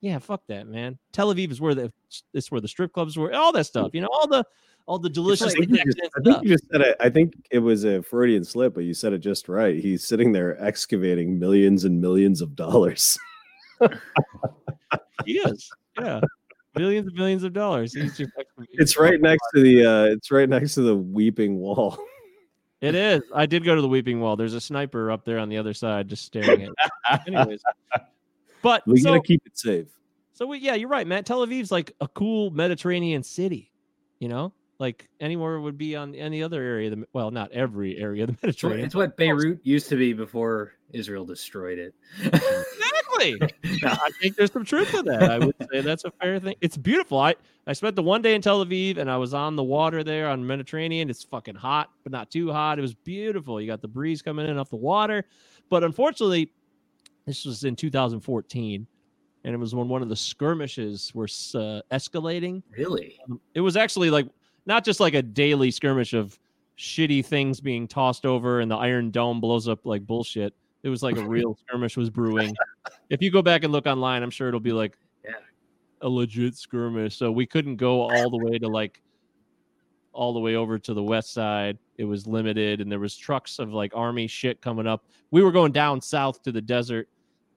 Yeah, fuck that, man. Tel Aviv is where the it's where the strip clubs were, all that stuff. You know, all the all the delicious. I think, you decadent just, I think you just said it. I think it was a Freudian slip, but you said it just right. He's sitting there excavating millions and millions of dollars. He is. Yeah. Millions and billions of dollars. It's right next to the. uh It's right next to the weeping wall. It is. I did go to the Weeping Wall. There's a sniper up there on the other side just staring at it. Anyways. But We so, gotta keep it safe. so we, yeah, you're right, Matt. Tel Aviv's like a cool Mediterranean city, you know? Like anywhere would be on any other area. Of the, well, not every area of the Mediterranean. it's what Beirut used to be before Israel destroyed it. Exactly. I think there's some truth to that. I would say that's a fair thing. It's beautiful. I, I spent the one day in Tel Aviv and I was on the water there on Mediterranean. It's fucking hot, but not too hot. It was beautiful. You got the breeze coming in off the water. But unfortunately, this was in 2014 and it was when one of the skirmishes were uh, escalating. really? It was actually like not just like a daily skirmish of shitty things being tossed over and the Iron Dome blows up like bullshit. It was like a real skirmish was brewing. If you go back and look online, I'm sure it'll be like Yeah. a legit skirmish. So we couldn't go all the way to like all the way over to the west side. It was limited and there was trucks of like army shit coming up. We were going down south to the desert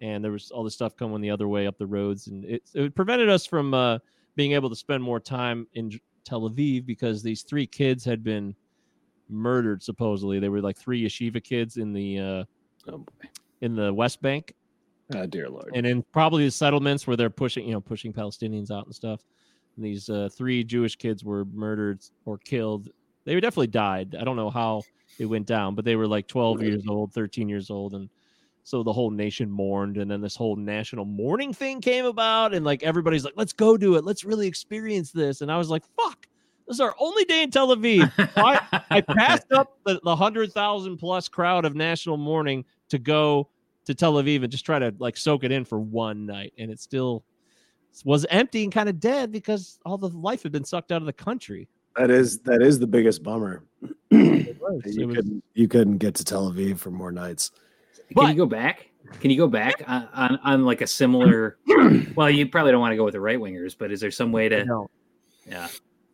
and there was all this stuff coming the other way up the roads and it, it prevented us from uh, being able to spend more time in Tel Aviv because these three kids had been murdered supposedly. They were like three yeshiva kids in the uh, Oh boy. in the West Bank Oh dear lord. and in probably the settlements where they're pushing, you know, pushing Palestinians out and stuff. And these uh, three Jewish kids were murdered or killed. They definitely died. I don't know how it went down, but they were like 12 years old, 13 years old, and so the whole nation mourned. And then this whole national mourning thing came about, and like everybody's like, "Let's go do it. Let's really experience this." And I was like, "Fuck." This is our only day in Tel Aviv. I, I passed up the, the hundred thousand plus crowd of national mourning to go to Tel Aviv and just try to like soak it in for one night, and it still was empty and kind of dead because all the life had been sucked out of the country. That is that is the biggest bummer. Was. you was- couldn't you couldn't get to Tel Aviv for more nights. Can you go back? Can you go back on, on, on like a similar? Well, you probably don't want to go with the right wingers, but is there some way to? No. Yeah.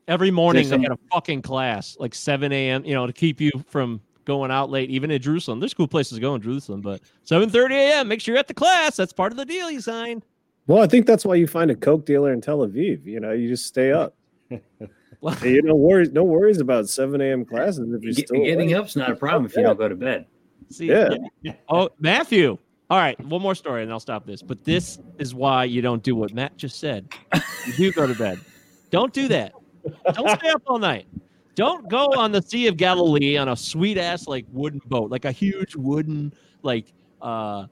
Every morning they some- had a fucking class, like 7 a.m., you know, to keep you from going out late, even in Jerusalem. There's cool places to go in Jerusalem, but 7.30 a.m., make sure you're at the class. That's part of the deal you signed. Well, I think that's why you find a coke dealer in Tel Aviv. You know, you just stay up. Well, you know, worries no worries about seven a.m. classes if you're Get- still getting awake. up's not a problem if you don't go to bed. See, Yeah. Oh, Matthew. All right, one more story and I'll stop this. But this is why you don't do what Matt just said. You do go to bed. Don't do that. Don't stay up all night. Don't go on the Sea of Galilee on a sweet ass like wooden boat, like a huge wooden like uh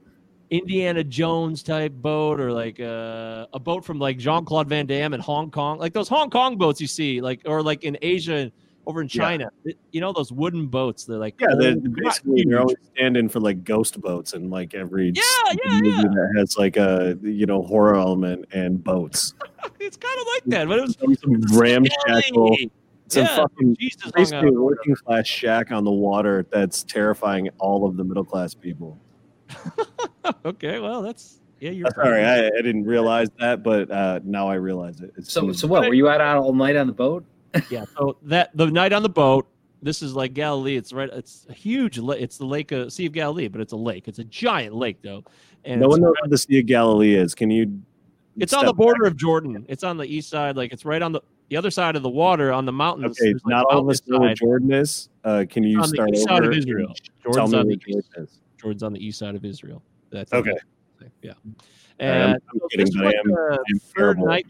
Indiana Jones type boat or like uh, a boat from like Jean Claude Van Damme in Hong Kong, like those Hong Kong boats you see, like or like in Asia, over in Yeah. China. You know those wooden boats? They're like Yeah, they're, old, not basically you're always standing for like ghost boats and like every Yeah, yeah, movie yeah. that has like a you know horror element and boats. it's kind of like that, but it was Some, some ramshackle, scary. some Yeah, fucking Jesus basically a working class shack on the water that's terrifying all of the middle class people. Okay, well, that's yeah. You're Uh, Sorry, I, I didn't realize that, but uh, now I realize it. It's So, so what? Were you out all night on the boat? Yeah. So that the night on the boat, this is like Galilee. It's right. It's a huge. It's the lake of Sea of Galilee, but it's a lake. It's a giant lake though, and no one knows what the Sea of Galilee is. Can you? it's on the border of Jordan. It's on the east side. Like it's right on the the other side of the water on the mountains. Okay, like, not all of us know where. Jordan is. Uh, can you on the start east over? side of Israel. Jordan's on where the east. Is. Jordan's on the east side of Israel. That's Okay. Yeah. I'm- And I'm so kidding, this was am- the third terrible. night.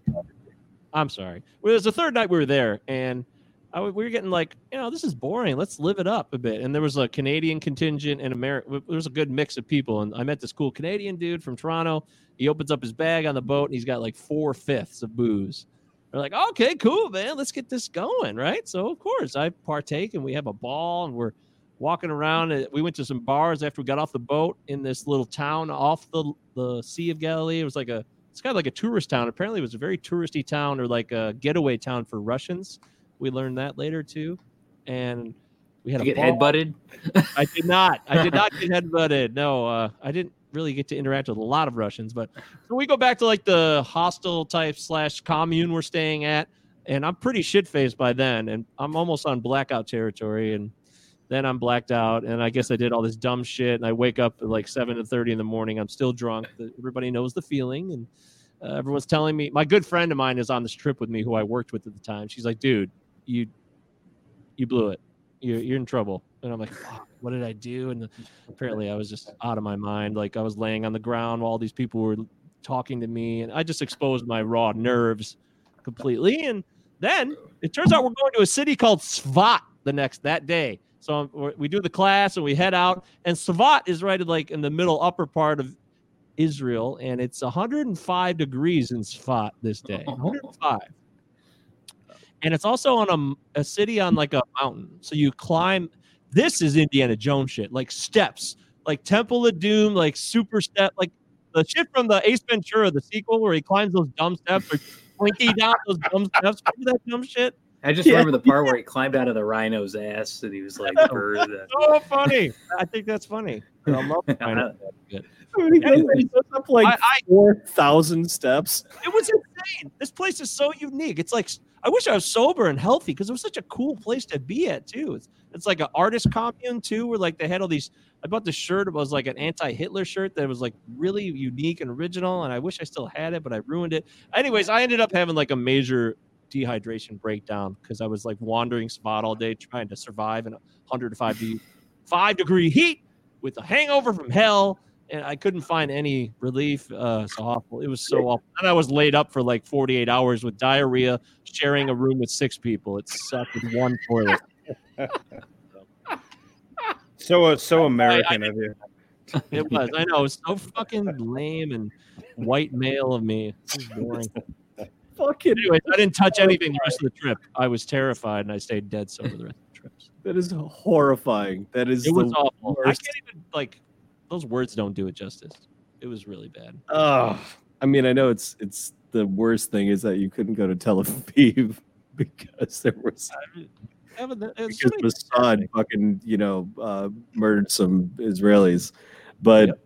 I'm sorry. Well, it was the third night we were there, and I, w- we were getting like, you know, this is boring. Let's live it up a bit. And there was a Canadian contingent and America. There was a good mix of people, and I met this cool Canadian dude from Toronto. He opens up his bag on the boat, and he's got like four fifths of booze. They're like, okay, cool, man. Let's get this going, right? So of course I partake, and we have a ball, and we're walking around. We went to some bars after we got off the boat in this little town off the the Sea of Galilee. It was like a it's kind of like a tourist town. Apparently, it was a very touristy town or like a getaway town for Russians. We learned that later too, and we had You a get ball. headbutted? I did not. I did not get headbutted. No, uh, I didn't. really get to interact with a lot of Russians. But so we go back to like the hostel type slash commune we're staying at, and I'm pretty shit faced by then, and I'm almost on blackout territory, and then I'm blacked out, and I guess I did all this dumb shit, and I wake up at like seven to thirty in the morning. I'm still drunk. Everybody knows the feeling, and uh, everyone's telling me. My good friend of mine is on this trip with me, who I worked with at the time. She's like, "Dude, you you blew it. You're you're in trouble." And I'm like, Fuck, "What did I do?" And apparently, I was just out of my mind. Like I was laying on the ground while all these people were talking to me, and I just exposed my raw nerves completely. And then it turns out we're going to a city called Svat the next that day. So um, we're- do the class and we head out, and Svat is right at like in the middle upper part of Israel, and it's 105 degrees in Svat this day. 105. And it's also on a, a city on like a mountain. So you climb. This is Indiana Jones shit, like steps, like Temple of Doom, like super step, like the shit from the Ace Ventura, the sequel, where he climbs those dumb steps or Twinkie down those dumb steps. Remember that dumb shit? I just Yeah. remember the part where he climbed out of the rhino's ass and he was like, "Bird." So funny. I think that's funny. I love it. I mean, he goes- up like I- I- four thousand steps. It was insane. This place is so unique. It's like I wish I was sober and healthy because it was such a cool place to be at too. It's it's like an artist commune too, where like they had all these. I bought this shirt. It was like an anti-Hitler shirt that was like really unique and original, and I wish I still had it, but I ruined it. Anyways, I ended up having like a major dehydration breakdown because I was like wandering spot all day trying to survive in a 105 de- five degree heat with a hangover from hell and I couldn't find any relief. Uh, so awful. It was so awful. And I was laid up for like 48 hours with diarrhea, sharing a room with six people. It sucked with one toilet. So uh, so American of you. It was. I know. It was so fucking lame and white male of me. It was boring. Fucking Anyways, I didn't touch anything the rest of the trip. I was terrified and I stayed dead sober the rest of the trips. that is horrifying. That is It was awful. I can't even like those words don't do it justice. It was really bad. Oh, I mean, I know it's it's the worst thing is that you couldn't go to Tel Aviv because there was Yeah, but there- there's so because Mossad fucking you know uh, murdered some Israelis, but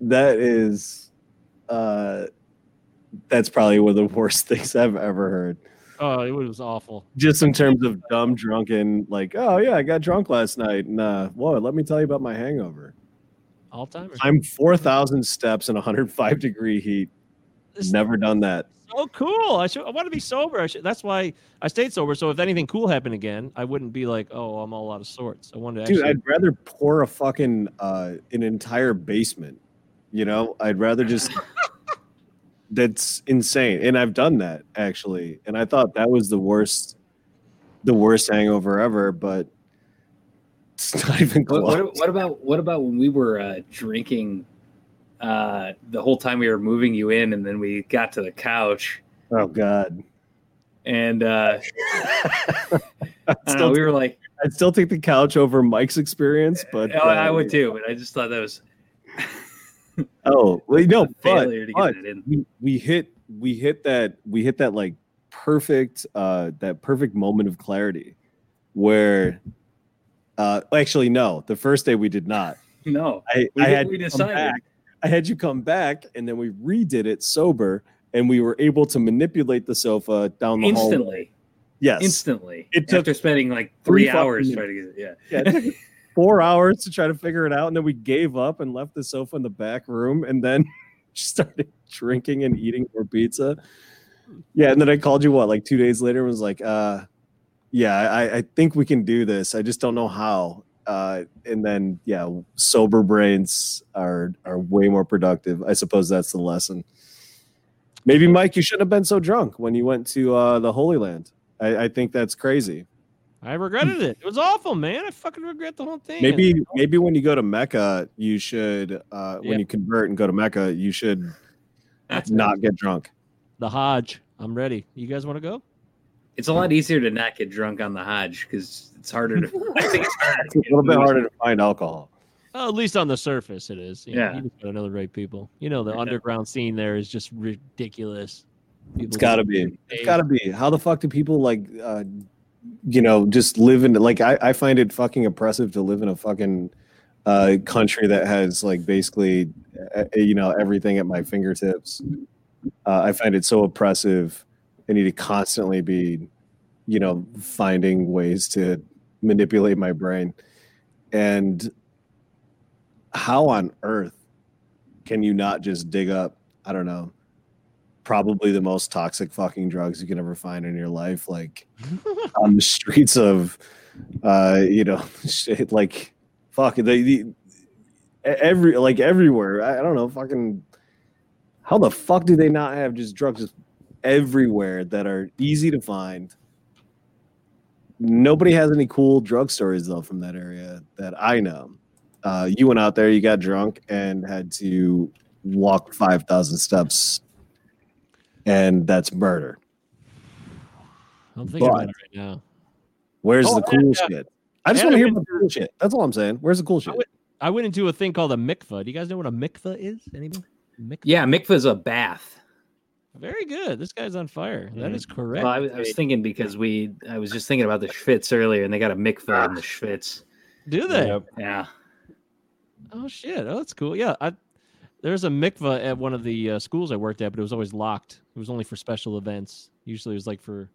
that is uh, that's probably one of the worst things I've ever heard. Oh, it was awful. Just in terms of dumb drunken, like, oh yeah, I got drunk last night, and uh, whoa, let me tell you about my hangover. All time. I'm four thousand steps in 105 degree heat. Never done that. so cool. I should. I want to be sober. I should. That's why I stayed sober. So if anything cool happened again, I wouldn't be like, oh, I'm all out of sorts. I wanted to Dude, actually. I'd rather pour a fucking uh an entire basement. You know, I'd rather just that's insane. And I've done that actually. And I thought that was the worst the worst hangover ever, but it's not even close. what, what about what about when we were uh, drinking uh, the whole time we were moving you in, and then we got to the couch, oh god. and uh, I'd, know, still, we were like, I'd still take the couch over Mike's experience, but oh, I uh, would too, but I just thought that was Oh, well, no, but, but we, we hit we hit that we hit that like perfect uh that perfect moment of clarity where uh actually no the first day we did not No, i, I had we you come decided. back. i had you come back and then we redid it sober and we were able to manipulate the sofa down the hall instantly, yes instantly. It took after spending like three three hours trying to get it. Yeah, Yeah, four hours to try to figure it out and then we gave up and left the sofa in the back room and then started drinking and eating more pizza. Yeah and then i called you what like two days later and was like uh yeah i i think we can do this. I just don't know how. Uh and then yeah sober brains are are way more productive. I suppose that's the lesson. Maybe mike you shouldn't have been so drunk when you went to uh the holy land. I i think that's crazy I regretted it. It was awful, man. I fucking regret the whole thing. Maybe maybe when you go to Mecca, you should uh, when Yeah. you convert and go to Mecca, you should not get drunk. the Hajj. I'm ready. You guys want to go? it's a lot easier to not get drunk on the Hajj because it's harder to. I think it's harder. It's a little bit harder to find alcohol. Oh, at least on the surface, it is. You know, Yeah. you just gotta know the right people. You know, the Yeah. underground scene there is just ridiculous. People It's got to just- be. It's got to be. How the fuck do people like, uh, you know, just live in like I, I find it fucking oppressive to live in a fucking a country that has like basically uh, you know everything at my fingertips. Uh, I find it so oppressive. I need to constantly be, you know, finding ways to manipulate my brain. And how on earth can you not just dig up, I don't know, probably the most toxic fucking drugs you can ever find in your life, like on the streets of, uh, you know, shit, like fuck the, the every like everywhere. I, I don't know, fucking. How the fuck do they not have just drugs everywhere that are easy to find? Nobody has any cool drug stories though from that area that I know. Uh, you went out there, you got drunk, and had to walk five thousand steps, and that's murder. I'm thinking But- about it right now. Where's Oh, the cool yeah, shit? I just want to hear about the cool shit. That's all I'm saying. Where's the cool shit? went- I went into a thing called a mikvah. Do you guys know what a mikvah is? Anybody? Mikvah? Yeah, mikvah's a bath. Very good. This guy's on fire. That mm-hmm. is correct. Well, I, was- I was thinking because we, I was just thinking about the Schvitz earlier, and they got a mikvah in the ah. Schvitz. Do they? Yep. Yeah, Oh shit! Oh, that's cool. Yeah, I there's a mikvah at one of the uh, schools I worked at, but it was always locked. It was only for special events. Usually, it was like for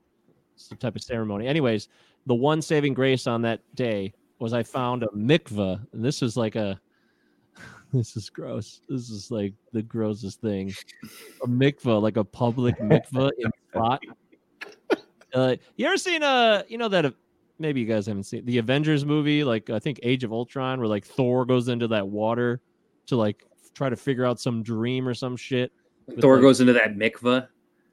some type of ceremony. Anyways, the one saving grace on that day was I found a mikvah, and this is like a. This is gross. This is like the grossest thing. A mikvah, like a public mikvah in spot. Uh, you ever seen a you know that uh, maybe you guys haven't seen the Avengers movie, like I think Age of Ultron, where like Thor goes into that water to like try to figure out some dream or some shit. Thor like- goes into that mikvah.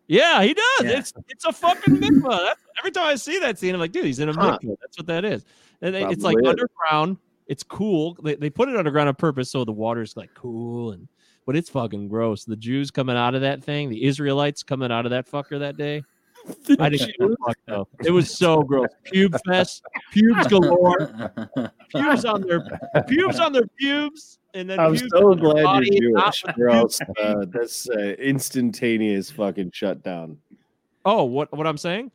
Yeah, he does. Yeah. It's it's a fucking mikvah. That's, every time I see that scene, I'm like, dude, he's in a Huh. mikvah. That's what that is. And it- it's like Probably underground. It's cool. They, they put it underground on purpose so the water's like cool and but it's fucking gross. The Jews coming out of that thing, the Israelites coming out of that fucker that day. I didn't give a fuck though. It was so gross. Pube fest, pubes galore, pubes on their pubes on their pubes, and then I'm so glad you're not Jewish, with or else uh, that's uh, instantaneous fucking shutdown. Oh, what what I'm saying?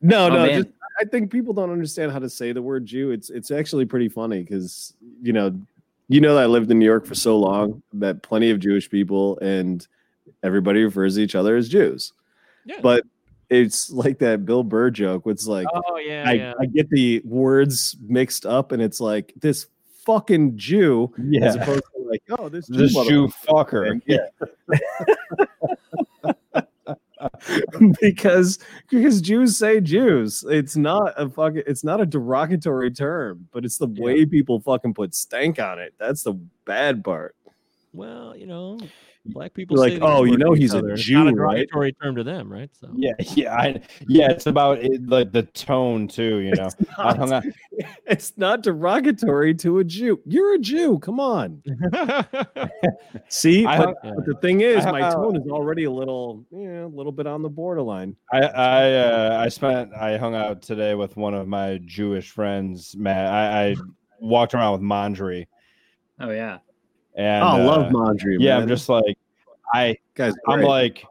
No, Oh, no, just I think people don't understand how to say the word Jew. It's it's actually pretty funny because you know, you know that I lived in New York for so long that plenty of Jewish people and everybody refers to each other as Jews. Yeah. But it's like that Bill Burr joke. It's like Oh yeah, I, yeah. I get the words mixed up, and it's like this fucking Jew yeah. as opposed to like, oh, this This Jew Jew fucker. Yeah. because because Jews say Jews. It's not a fucking it's not a derogatory term, but it's the way people fucking put stank on it. That's the bad part. Well, you know, black people say like, "Oh, you know he's each a other. It's Jew, not a right?" derogatory term to them, right? So Yeah, yeah, I, yeah. It's about it, like the tone too. You know, I hung out. It's not derogatory to a Jew. You're a Jew. Come on. See, I but, hung- but the thing is, I my hung- tone is already a little, yeah, a little bit on the borderline. I I uh, I spent I hung out today with one of my Jewish friends, Matt. I, I walked around with Mondry, Oh yeah. And oh, I uh, love Mondry. Yeah, man. I'm just like I guys. I'm like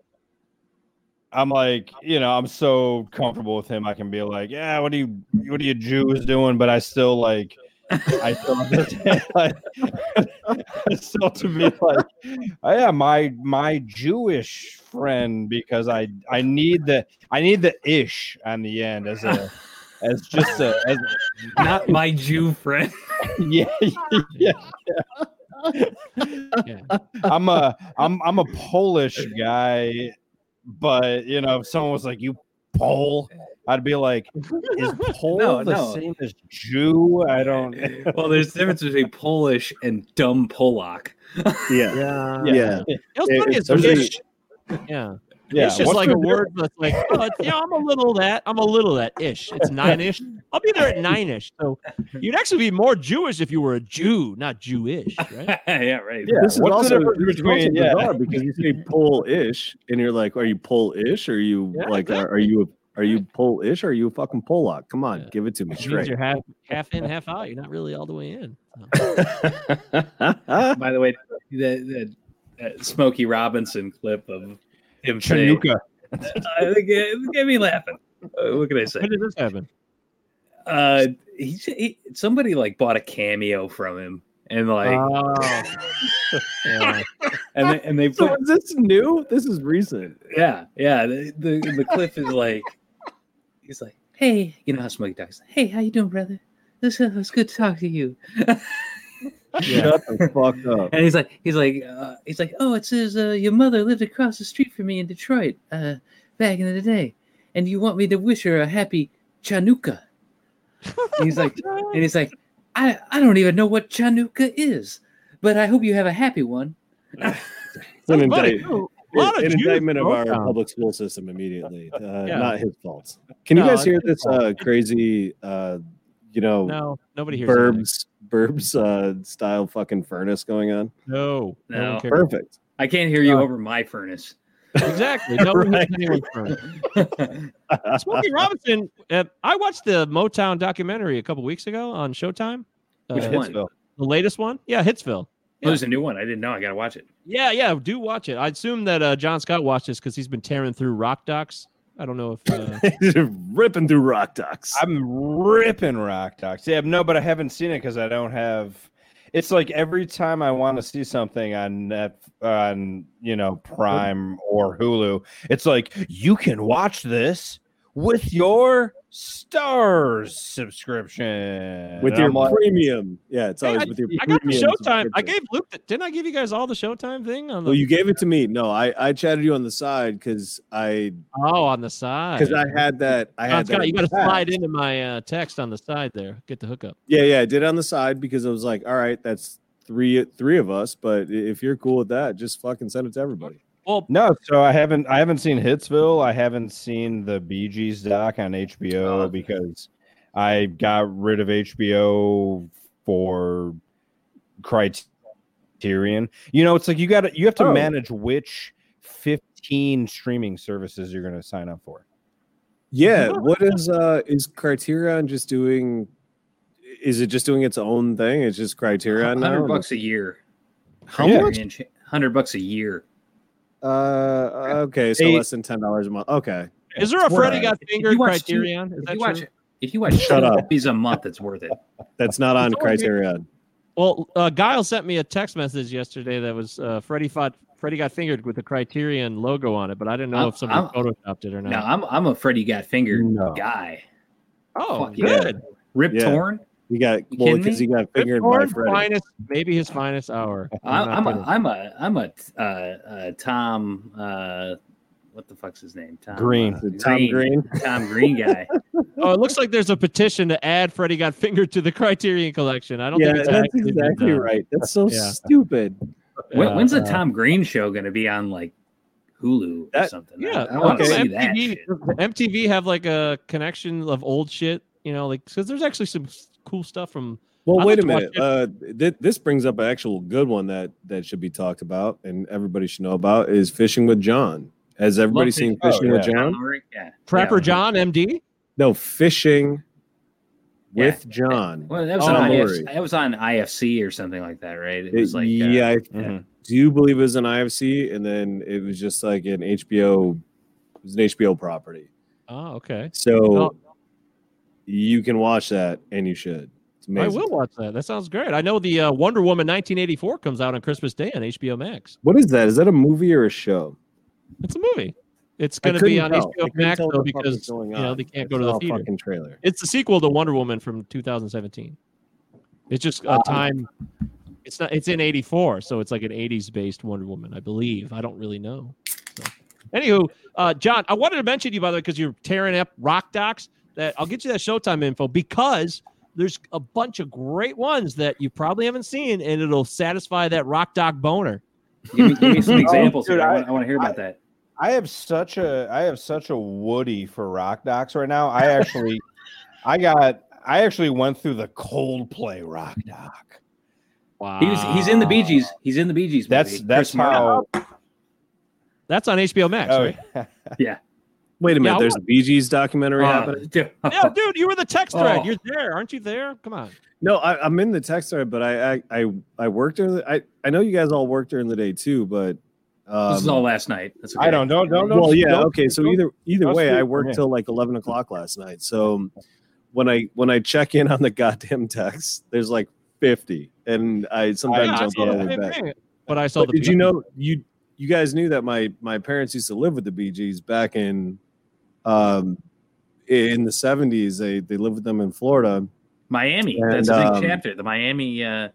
I'm like, you know, I'm so comfortable with him. I can be like, yeah, what are you what are you Jews doing? But I still like I still understand like still to be like, oh, yeah, my my Jewish friend because I I need the I need the ish on the end as a as just a as Not my Jew friend. yeah yeah. yeah. I'm a I'm I'm a Polish guy, but you know, if someone was like, "You Pole," I'd be like, "Is Pole No, the no. same as Jew?" I don't. well, there's a difference between Polish and dumb Polak. yeah, yeah, yeah. You know, what's It- funny it's is usually- ish. Yeah, Yeah, it's just what's like a word that's like, oh, it's, yeah, I'm a little that, I'm a little that ish. It's nine ish. I'll be there at nine ish. So you'd actually be more Jewish if you were a Jew, not Jewish, right? yeah, right. Yeah, This is what's the also, difference this is between- also yeah. bizarre because you say pole ish and you're like, are you Polish? Or are you Yeah, like, are, are you are you Polish? Or are you a fucking Polak? Come on, Yeah. give it to me It straight. you're half half in, half out. You're not really all the way in. By the way, the, the uh, Smokey Robinson clip of him saying, Chinooka. uh, it get- get me laughing. Uh, what can I say? When did this happen? Uh, he, he somebody like bought a cameo from him, and like Oh. Yeah. and they, and they So is this new? This is recent. yeah yeah the, the the clip is like he's like Hey, you know how Smokey talks. Hey, how you doing, brother? This it's good to talk to you. Shut the fuck up. And he's like, he's like, uh, he's like, oh, it says uh, your mother lived across the street from me in Detroit uh, back in the day, and you want me to wish her a happy Chanukah. And he's like, and he's like, I, I don't even know what Chanukah is, but I hope you have a happy one. It's an, Somebody- indict- A lot of an Jews indictment of our Motown. public school system immediately. Uh, Yeah. Not his fault. Can you No, guys hear this uh, crazy, uh, you know, No, nobody hears anything. Burbs, Burbs uh, style fucking furnace going on? No, no, No. Perfect. I can't hear you Uh, over my furnace. Exactly. No one Right. hears anyone's phone. Smokey Robinson. Uh, I watched the Motown documentary a couple weeks ago on Showtime. Which Uh, one? Hitsville. The latest one? Yeah, Hitsville. Oh, there's a new one. I didn't know. I gotta watch it. Yeah, yeah. Do watch it. I assume that uh, John Scott watched this because he's been tearing through rock docs. I don't know if. Uh, ripping through rock Docs. I'm ripping Rock Docs. Yeah, no, but I haven't seen it because I don't have. It's like every time I want to see something on Net, on you know Prime or Hulu, it's like you can watch this with your Starz subscription with And your like, premium. Yeah, it's always I, with your I got the Showtime. I gave Luke. The, didn't I give you guys all the Showtime thing on the? Well, you gave it to me. No, I I chatted you on the side because I oh, on the side. because I had that I John had that. Scott, you got to slide into my uh, text on the side there. Get the hookup. Yeah, yeah, I did on the side because I was like, all right, that's three three of us, but if you're cool with that, just fucking send it to everybody. Well, No, so I haven't. I haven't seen Hitsville. I haven't seen the Bee Gees doc on HBO Oh. because I got rid of HBO for Criterion. You know, it's like you got to you have to Oh. manage which fifteen streaming services you're going to sign up for. Yeah, what is uh is Criterion just doing? Is it just doing its own thing? It's just Criterion now. Hundred bucks a year. How Yeah. much? Hundred bucks a year. Uh, okay, so Eight- less than ten dollars a month. Okay, is there a It's Freddy got If fingered Criterion? Is If that you watch true? if you watch Shut up. movies a month, it's worth it. that's not on Criterion. Well, uh, Guile sent me a text message yesterday that was uh, Freddie fought. Freddie got fingered with the Criterion logo on it, but I didn't know I'm- if somebody I'm- photoshopped it or not. No, I'm I'm a Freddy got fingered No. guy. oh, Fuck yeah. good. Rip Yeah. Torn. He got You well because me? he got Good fingered by Lord, Freddy. finest, maybe his finest hour. I'm, not I'm a kidding. I'm a I'm a uh, uh, Tom. Uh, what the fuck's his name? Tom Green. uh, Tom Green. Tom Green guy. oh, it looks like there's a petition to add Freddie got fingered to the Criterion collection. I don't Yeah, think it's that's exactly done. right. That's so Yeah. stupid. when, Yeah. when's the uh, Tom Green show going to be on like Hulu or something? Yeah, I, I want to okay. see that. Shit. MTV have like a connection of old shit, you know, like because there's actually some cool stuff from. Well, I'd wait like a minute. Uh, th- this brings up an actual good one that that should be talked about and everybody should know about is fishing with John. Has everybody Love seen Fishing- Fishing oh, with yeah. John? Lurie? Yeah. Trapper Yeah. John, MD. No, fishing Yeah. with John. Well, that was, Oh, on IFC, that was on IFC or something like that, right? It was It- like uh, yeah, I Mhm. do believe it was an IFC, and then it was just like an HBO. It was an HBO property, Oh, okay. so Well- you can watch that, and you should. It's I will watch that. That sounds great. I know the uh, Wonder Woman 1984 comes out on Christmas Day on HBO Max. What is that? Is that a movie or a show? It's a movie. It's going to be on tell. HBO Max though the fuck was because you know they can't I go to the theater. Fucking trailer. It's the sequel to Wonder Woman from 2017. It's just a time. It's not. It's in '84, so it's like an '80s based Wonder Woman, I believe. I don't really know. So. Anywho, uh, John, I wanted to mention you by the way because you're tearing up rock docs. That I'll get you that Showtime info because there's a bunch of great ones that you probably haven't seen, and it'll satisfy that rock doc boner. Give me, give me some oh, examples. dude, here. I, I- want, I want to hear about that. I have such a I have such a woody for rock docs right now. I actually I got I actually went through the Coldplay rock doc. Wow, He was, he's in the Bee Gees. He's in the Bee Gees. That's movie. that's Chris Martin. how That's on HBO Max, oh, right? yeah. Wait a minute. Yeah, there's a Bee Gees documentary Oh, happening. dude. yeah, dude, you were the text thread. Oh. You're there, aren't you? There, come on. No, I, I'm in the text thread, but I I I, I worked during the, I I know you guys all work during the day too, but um, this is all last night. That's okay. I don't don't don't don't well, yeah, don't- okay. So either either way, speak I worked me. till like eleven o'clock last night. So when I when I check in on the goddamn text, there's like 50, and I sometimes I jump saw all the the way back. But I saw But the. did you know you you guys knew that my my parents used to live with the Bee Gees back in um in the 70s. They they lived with them in Florida. Miami. And, That's a big um, chapter. The Miami, uh,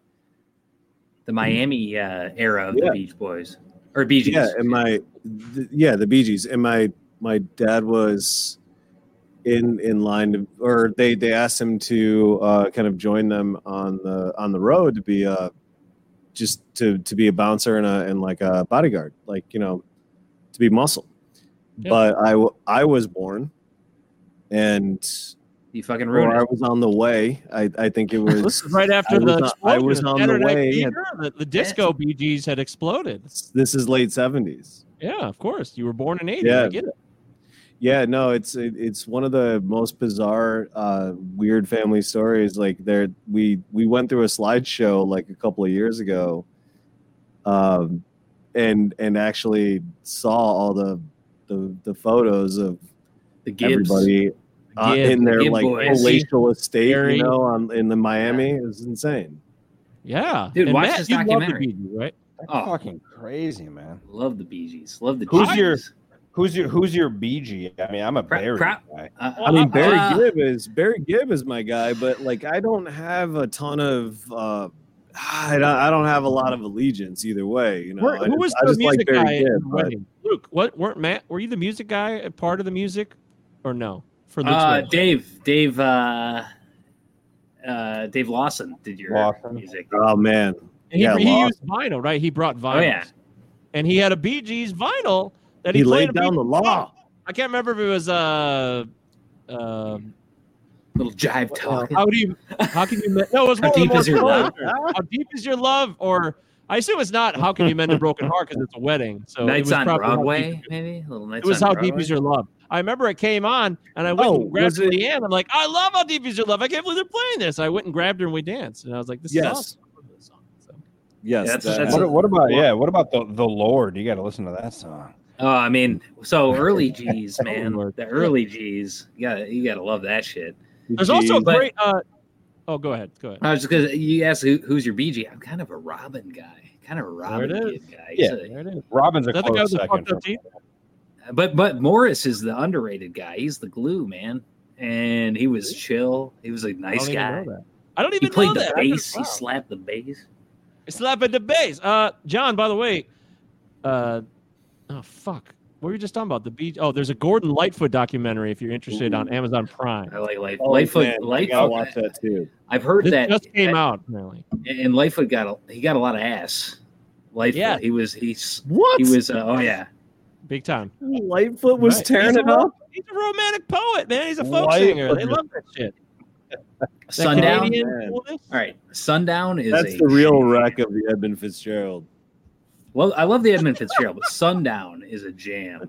the Miami uh, era of Yeah. the Beach Boys or Bee Gees. Yeah, and my th- yeah, the Bee Gees. And my my dad was in in line to, or they they asked him to uh kind of join them on the on the road to be uh just to to be a bouncer and a and like a bodyguard, like you know, to be muscle. Yeah. But I was born and you fucking or ruined I was on the way. I I think it was This is right after I the was on- I was on the Saturday Night way. Fever, The, the disco Bee Gees had exploded. this is late 70s. Yeah, of course. You were born in '80. Yeah. I get it. Yeah, no, it's it, it's one of the most bizarre, uh, weird family stories. Like there, we we went through a slideshow like a couple of years ago, um, and and actually saw all the the, the photos of The Gibbs. everybody uh, Gibb- in their Gibb like boys. palatial estate, Gary. you know, on in the Miami. It was insane. Yeah, Dude, And watch Matt, this you love the documentary. Bee Gees, right? That's Oh. fucking crazy, man. Love the Bee Gees. Love the Who's Gees. your- Who's your Who's your BG? I mean, I'm a Crap, Barry crap. guy. Uh, I mean, Barry uh, Gibb is Barry Gibb is my guy, but like I don't have a ton of. I don't, I don't have a lot of allegiance either way. You know, Where- who was I the just like music Barry guy? in Gibb, the but- Luke, what weren't Matt? Were you the music guy? a Part of the music, or no? For Luke's Uh. Dave, Dave, uh, uh, Dave Lawson did your Lawson. music. Oh man, And he, yeah, he Lost. used vinyl, right? He brought vinyl. Oh yeah, and he had a Bee Gees vinyl that he, he laid down Bee the law. song. I can't remember if it was uh, um, little jive talk. how do you how can you me- no it was How one of the deep more is your love? how deep is your love or I assume it's not how can you mend a broken heart because it's a wedding so it Nights was on probably How Deep Broadway, Is Your- maybe. Little nights it was how Broadway. deep is your love I remember it came on and I went Oh, and grabbed was it- Leanne I'm like I love how deep is your love I can't believe they're playing this I went and grabbed her and we danced and I was like this Yes. is awesome I love this song. So, Yes, That's- that- that's What, a- what about yeah? What about the the Lord? You got to listen to that song. Oh, I mean, so early G's, man. The early G's. You gotta, you gotta love that shit. There's also a Gee, But- great uh, oh go ahead go ahead I was just because you asked who, who's your BG. I'm kind of a Robin guy, kind of a Robin it kid guy. Yeah. A- there it is Robin's a is that the guy close with the second. for- teeth but but Morris is the underrated guy. He's the glue, man. And he was chill. He was a nice don't even guy. know that I don't He even played know the that bass. Wow. He slapped the bass. Slap at the bass. Uh, John, by the way, uh, oh fuck, what were you just talking about? The beach. Oh, there's a Gordon Lightfoot documentary if you're interested on Amazon Prime. I like Light, Oh, Lightfoot. man, I Lightfoot. gotta watch that too. I've heard This that just came that- out apparently. and Lightfoot got a he got a lot of ass. Lightfoot. Yeah. He was he's What? he was uh, oh yeah. Big time. Lightfoot was Right. tearing He's a it up. He's a romantic poet, man. He's a folk Lightfoot. singer. They love that shit. Sundown. Canadian man. coolness. All right. Sundown is That's a the real jam. wreck of the Edmund Fitzgerald. Well, I love the Edmund Fitzgerald, but Sundown is a jam.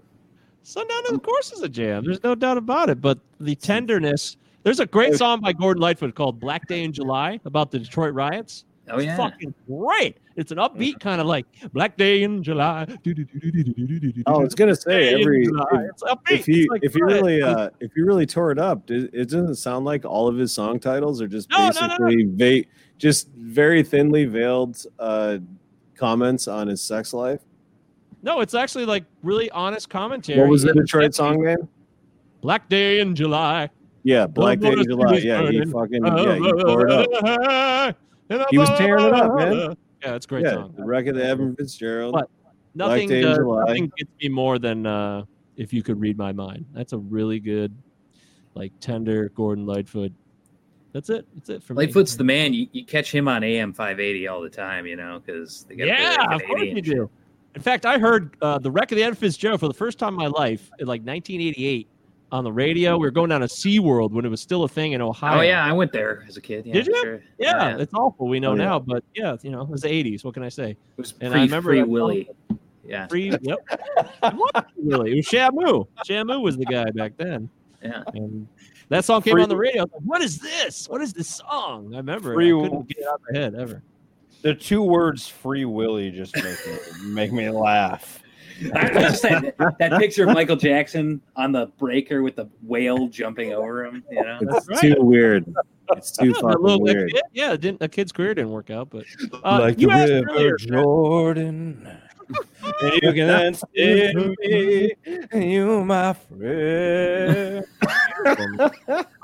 Sundown, of course, is a jam. There's no doubt about it. But the tenderness. There's a great song by Gordon Lightfoot called "Black Day in July" about the Detroit riots. Oh It's yeah. fucking great. It's an upbeat kind of like Black Day in July. I was gonna say Day every July. if, It's upbeat. if he It's like, if he really uh if he really tore it up, it, it doesn't sound like all of his song titles are just No, no, no, basically va- just very thinly veiled uh comments on his sex life. no, it's actually like really honest commentary. What was the Detroit 70s. song name? Black Day in July. Yeah, Black Day in July. Yeah, he fucking yeah, he tore it up. He was tearing it up, man. Yeah, it's a great yeah, song. the record of Edmund Fitzgerald. But Nothing, Day in does, July. nothing gets me more than uh, if you could read my mind. That's a really good, like tender Gordon Lightfoot. That's it. That's it for me. Lightfoot's the man. You, you catch him on AM 580 all the time, you know, because they got Yeah, of course you do. In fact, I heard uh, the wreck of the Ed Joe for the first time in my life in like 1988 on the radio. We were going down to SeaWorld when it was still a thing in Ohio. Oh yeah, I went there as a kid. Yeah, Did you? Sure. Yeah, it's awful. We know Oh, yeah. now, but yeah, you know, it was the 80s. What can I say? It was And I remember Free Willy. Yeah, Free. Yep. Really? It was Shamu. Shamu was the guy back then. yeah. And that song came Free- on the radio. I was like, what is this? What is this song? I remember. it. Free I couldn't get it out of my head ever. The two words "Free Willy" just make me make me laugh. I just that, that picture of Michael Jackson on the breaker with the whale jumping over him. You know, It's right. too weird. It's too Yeah, the fucking little- weird. kid- yeah, didn't, a kid's career didn't work out, but uh, like you the asked river earlier, Jordan. You can understand me, you my friend.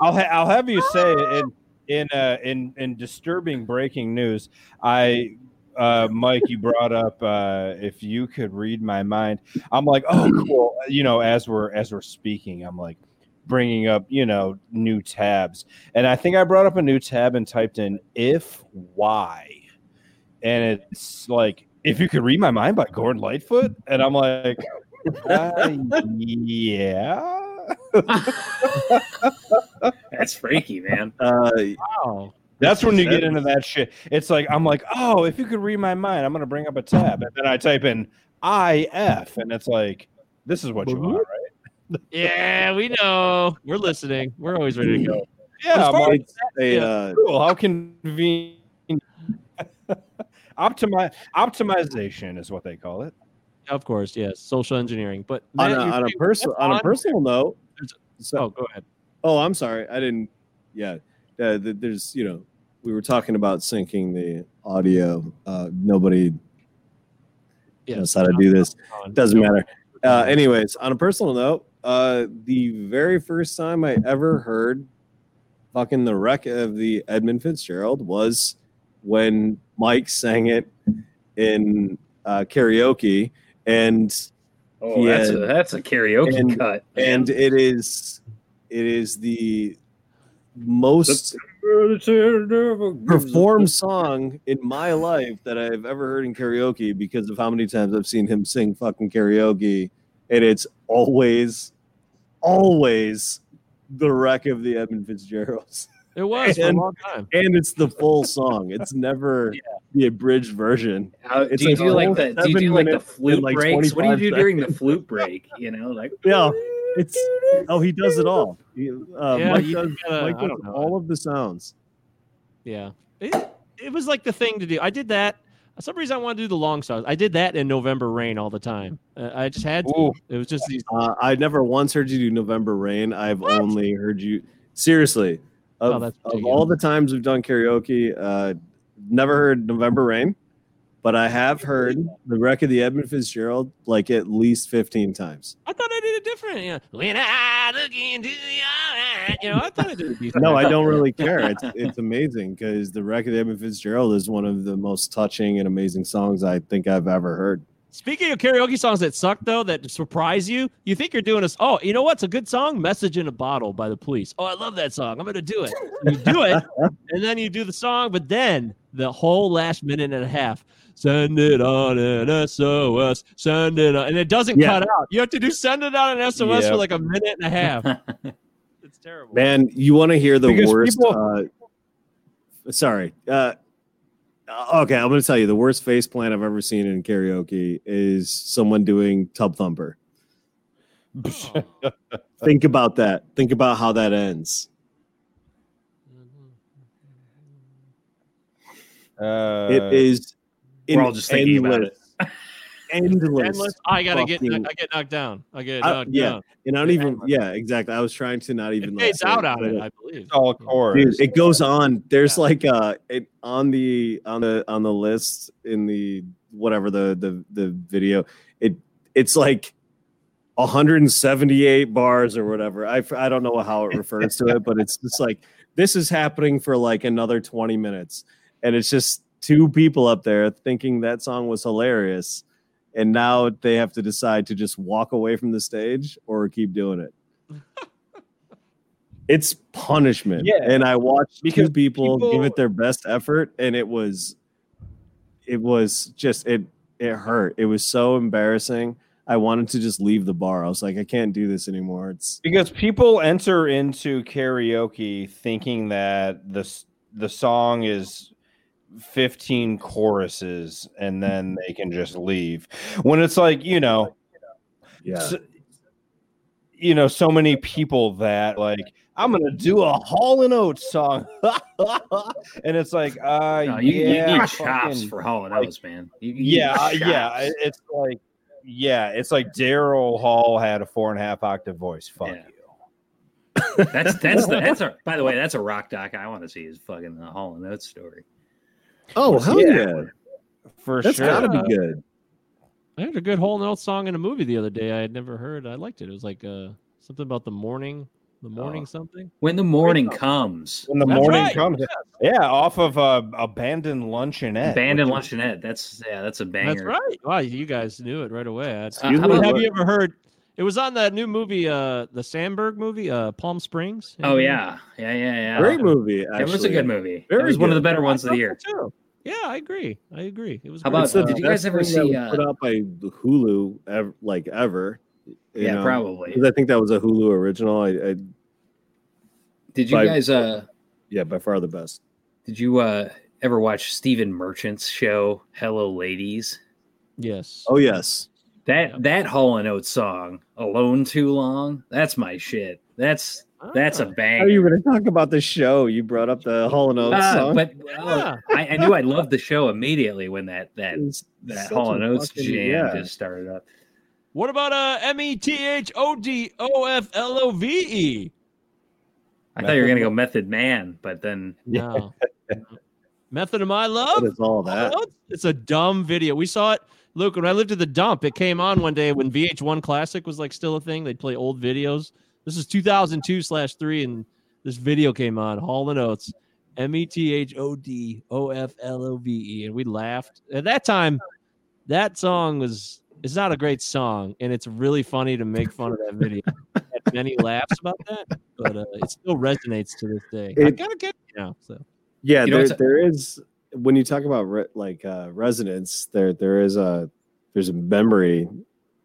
I'll ha- I'll have you say in in uh, in in disturbing breaking news. I uh, Mike, you brought up uh, if you could read my mind. I'm like, oh, cool. You know, as we're as we're speaking, I'm like bringing up you know new tabs, and I think I brought up a new tab and typed in if why, and it's like if you could read my mind by Gordon Lightfoot, and I'm like, uh, yeah. That's freaky, man. Uh, wow. That's when you get into that shit. It's like I'm like, oh, if you could read my mind, I'm gonna bring up a tab, and then I type in IF, and it's like, this is what you want, right? Yeah, we know. We're listening. We're always ready to go. Yeah, I'm like, it's a, uh, cool. How convenient. Optimi- optimization is what they call it. Of course, yes. Social engineering. But on Matt, a, on a saying personal on a personal note. So, Oh, go ahead. Oh, I'm sorry. I didn't. Yeah, uh, th- there's you know we were talking about syncing the audio. Uh, nobody Yeah. knows how to do this. On. Doesn't matter. Uh, anyways, on a personal note, uh, the very first time I ever heard fucking the wreck of the Edmund Fitzgerald was when Mike sang it in uh, karaoke, and Oh, that's a that's a karaoke And- cut. and it is it is the most performed song in my life that I've ever heard in karaoke because of how many times I've seen him sing fucking karaoke, and it's always, always the wreck of the Edmund Fitzgeralds, It was for a And- long time. and it's the full song. It's never the abridged version. How, It's do you like do like the do you seven do like the flute like breaks? What do you do 25 during the flute break? You know, like Yeah, it's oh he does it all. He, uh, Yeah, Mike you does, gotta- Mike does all of the sounds. Yeah. It, it was like the thing to do. I did that. For some reason, I want to do the long songs. I did that in November Rain all the time. Uh, I just had to. Ooh. It was just these. Uh, I never once heard you do November Rain. I've only heard you seriously. Of, Oh, that's of all the times we've done karaoke, uh, never heard November Rain, but I have heard the wreck of the Edmund Fitzgerald like at least fifteen times. I thought I did it different. Yeah. When I look into your eyes, you know, I thought I did it decent. No, I don't really care. It's it's amazing because the wreck of the Edmund Fitzgerald is one of the most touching and amazing songs I think I've ever heard. Speaking of karaoke songs that suck, though, that surprise you, you think you're doing this. Oh, you know what's a good song? Message in a Bottle by the police. Oh, I love that song. I'm going to do it. You do it, and then you do the song, but then the whole last minute and a half, send it on an SOS, send it on, and it doesn't Yeah. cut out. You have to do send it on an SOS Yep. for like a minute and a half. It's terrible. Man, you want to hear the Because worst? people- uh, sorry. Uh, okay, I'm going to tell you the worst face plant I've ever seen in karaoke is someone doing Tub Thumper. Think about that. Think about how that ends. Uh, it is. We're all just thinking about endless- Endless. Endless. I gotta get. I get knocked down. I get I- knocked yeah. down. And I don't even. Yeah, exactly. I was trying to not even. It like, fades say out on but it, I believe. all Dude, it goes on. There's Yeah. like uh it, on the on the on the list in the whatever the the the video. It it's like 178 bars or whatever. I I don't know how it refers to it, but it's just like this is happening for like another 20 minutes, and it's just two people up there thinking that song was hilarious, and now they have to decide to just walk away from the stage or keep doing it. It's punishment. Yeah. And I watched Because two people, give it their best effort, and it was it was just it it hurt. It was so embarrassing. I wanted to just leave the bar. I was like, I can't do this anymore. It's because people enter into karaoke thinking that the the song is 15 choruses and then they can just leave when it's like you know yeah. s- you know so many people that like i'm gonna do a hall and oates song and it's like uh No, you, yeah you need chops for Hall and like- Oates, man. You, you yeah uh, yeah it's like yeah it's like daryl hall had a four and a half octave voice fuck Yeah. you That's that's the that's a by the way that's a rock doc I want to see is fucking the Hall and Oates story. Oh hell Yeah. yeah, For that's sure. That's gotta be good. I heard a good whole note song in a movie the other day. I had never heard. I liked it. It was like uh, something about the morning, the morning Oh. something. When the morning comes, when the That's morning right. comes. Yeah, off of uh, abandoned luncheonette. abandoned which luncheonette. That's yeah, that's a banger. That's right. Wow, you guys knew it right away. Uh, how about- have you ever heard? It was on that new movie, uh, the Samberg movie, uh, Palm Springs. Oh yeah, yeah, yeah, yeah. Great movie. Actually. It was a good movie. It Very was one of the better ones of the year. too. Yeah, I agree. I agree. It was. How great. about- It's the did you guys ever see, was uh, put out by Hulu ever, like ever? you Yeah, know? probably. 'Cause I think that was a Hulu original. I, I Did you by- guys uh yeah, by far the best. did you uh ever watch Stephen Merchant's show Hello Ladies? Yes. Oh yes, That that Hall and Oates song, Alone Too Long, that's my shit. That's that's a Ah. Bang. are you going to talk about the show? You brought up the Hall and Oates Ah, song. but uh, I, I knew I loved the show immediately when that that It's that such Hall and Oates fucking- jam yeah. just started up. What about uh M E T H O D O F L O V E? I thought you were gonna go Method Man, but then No. Method of My Love. is all that? Oh, It's a dumb video. We saw it. Luke, when I lived at the dump, it came on one day when VH1 Classic was like still a thing. They'd play old videos. This is 2002 slash three, and this video came on. Hall and Oates, M E T H O D O F L O V E, and we laughed. At that time, that song was it's not a great song, and it's really funny to make fun of that video. Had many laughs about that, but uh, it still resonates to this day. I It- gotta get it now. So Yeah, You know there, what's- there is when you talk about re, like uh, resonance, there there is a there's a memory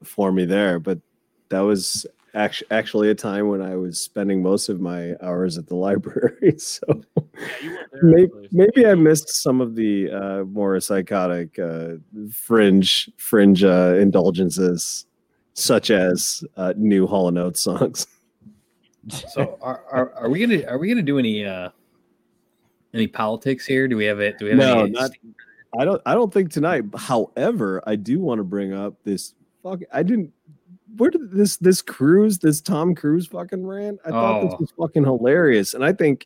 for me there, but that was actually actually a time when I was spending most of my hours at the library. So maybe, maybe I missed some of the uh, more psychotic uh, fringe fringe uh, indulgences, such as uh, new Hall and Oates songs. so are, are are we gonna are we gonna do any uh any politics here? Do we have it? Do we have No, any not- I don't. I don't think tonight. However, I do want to bring up this. Fuck. I didn't. Where did this this cruise this Tom Cruise fucking rant? I thought this Oh. was fucking hilarious, and I think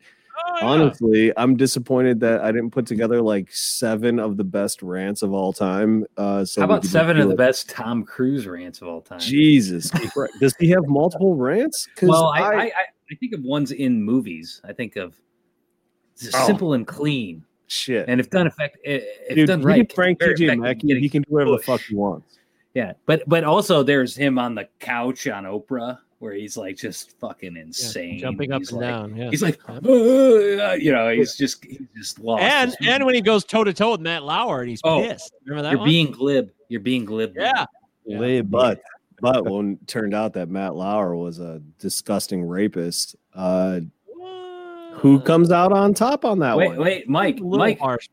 honestly, I'm disappointed that I didn't put together like seven of the best rants of all time. Uh, so How about seven do of the best Tom Cruise rants of all time? Jesus, does he have multiple rants? Well, I, I, I, I think of ones in movies. I think of it's Oh. simple and clean, shit. and if done effect, if Dude, done right, can Frank very TJ effective getting He can do whatever the fuck he wants. Yeah, but but also there's him on the couch on Oprah where he's like just fucking Yeah, insane, jumping up he's and like, down. Yeah. He's like, "Uh," you know, he's just he's just lost. and and when he goes toe to toe with Matt Lauer and he's Oh, pissed. Remember that you're one? being glib, you're being glib. yeah. Yeah, but but when it turned out that Matt Lauer was a disgusting rapist, uh, who comes out on top on that Wait, one? wait, Mike, Mike, harsh.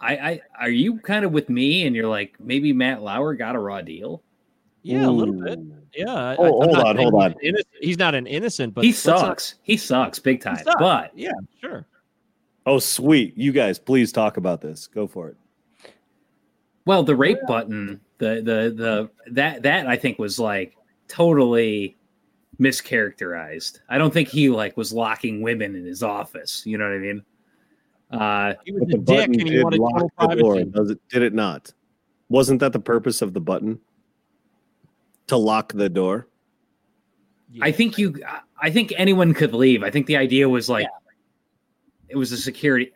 I, I, are you kind of with me? And you're like, maybe Matt Lauer got a raw deal. Yeah, a little bit. Yeah. Oh, I'm hold on, hold he's on. innocent- He's not an innocent, but he let's not- sucks. He sucks big time. sucks. But yeah, sure. Oh, sweet! You guys, please talk about this. Go for it. well, the rape button, the the the that that I think was like totally mischaracterized. I don't think he like was locking women in his office. You know what I mean? Uh, He was But a the dick button and he did wanted lock the door. privacy. Does it? Did it not? Wasn't that the purpose of the button? To lock the door. I think you. I think anyone could leave. I think the idea was like it was a security.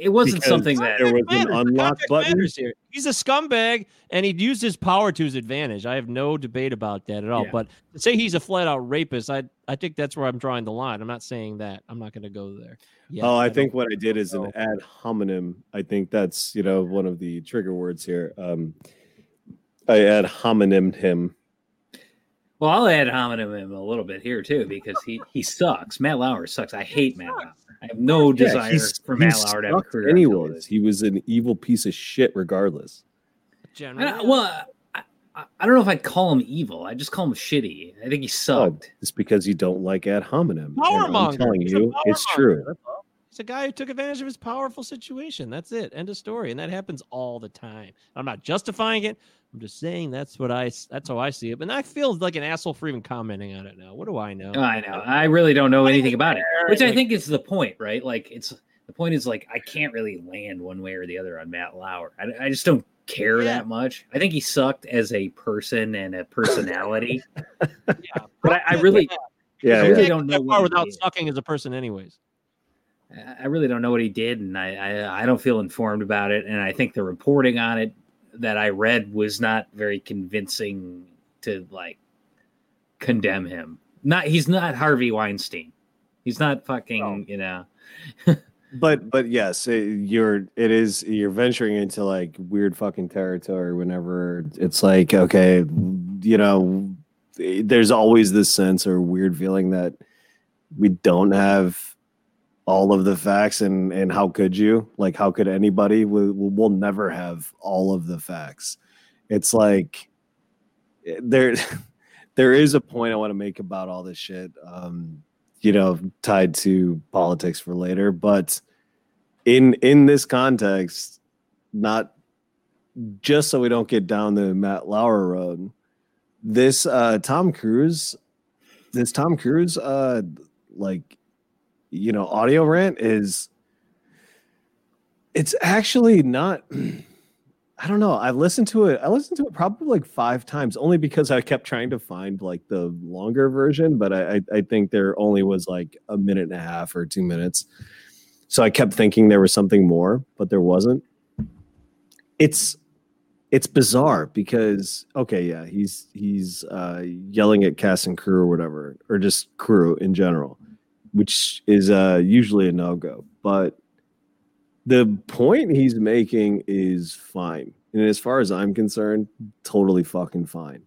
It wasn't Because something that there was an Matters. The unlock context button. here. He's a scumbag and he'd used his power to his advantage. I have no debate about that at all. Yeah. But say he's a flat out rapist, I I think that's where I'm drawing the line. I'm not saying that. I'm not going to go there. Yeah, oh, I don't- think what I did is an ad hominem. I think that's you know one of the trigger words here. Um, I ad hominem him. Well, I'll add hominem him a little bit here too because he he sucks. Matt Lauer sucks. I hate Matt Lauer. I have no desire he's- for he Matt Lauer to have a career. on Anyways, he was an evil piece of shit. Regardless. I Generally, don't- well, I, I, I don't know if I'd call him evil. I just call him shitty. I think he Oh, sucked. it's because you don't like ad hominem. Power I'm telling He's you, it's true. that's all. He's a guy who took advantage of his powerful situation. That's it. End of story. And that happens all the time. I'm not justifying it. I'm just saying that's what I that's how I see it. And I feel like an asshole for even commenting on it now. What do I know? I know. I really don't know anything about it, which I think is the point, right? Like it's the point is like I can't really land one way or the other on Matt Lauer. I, I just don't care Yeah. that much. I think he sucked as a person and a personality, Yeah, but I, I really, Yeah, I really Can't don't know what far without did. sucking as a person, anyways. I really don't know what he did, and I, I I don't feel informed about it. And I think the reporting on it that I read was not very convincing to like condemn him. Not he's not Harvey Weinstein. He's not fucking No. you know. but but yes, it, you're it is you're venturing into like weird fucking territory whenever it's like okay, you know, there's always this sense or weird feeling that we don't have all of the facts and and how could you? Like how could anybody? We, we'll never have all of the facts. It's like eh, there there is a point i want to make about all this shit um you know tied to politics for later but in in this context not just so we don't get down the matt lauer road this uh tom cruise this tom cruise uh like you know audio rant is it's actually not i don't know. I listened to it i listened to it probably like five times only because i kept trying to find like the longer version but i i, think there only was like a minute and a half or two minutes. So i kept thinking there was something more but there wasn't. It's it's bizarre because okay yeah he's he's uh yelling at cast and crew or whatever or just crew in general which is uh usually a no-go but the point he's making is fine. And as far as i'm concerned totally fucking fine.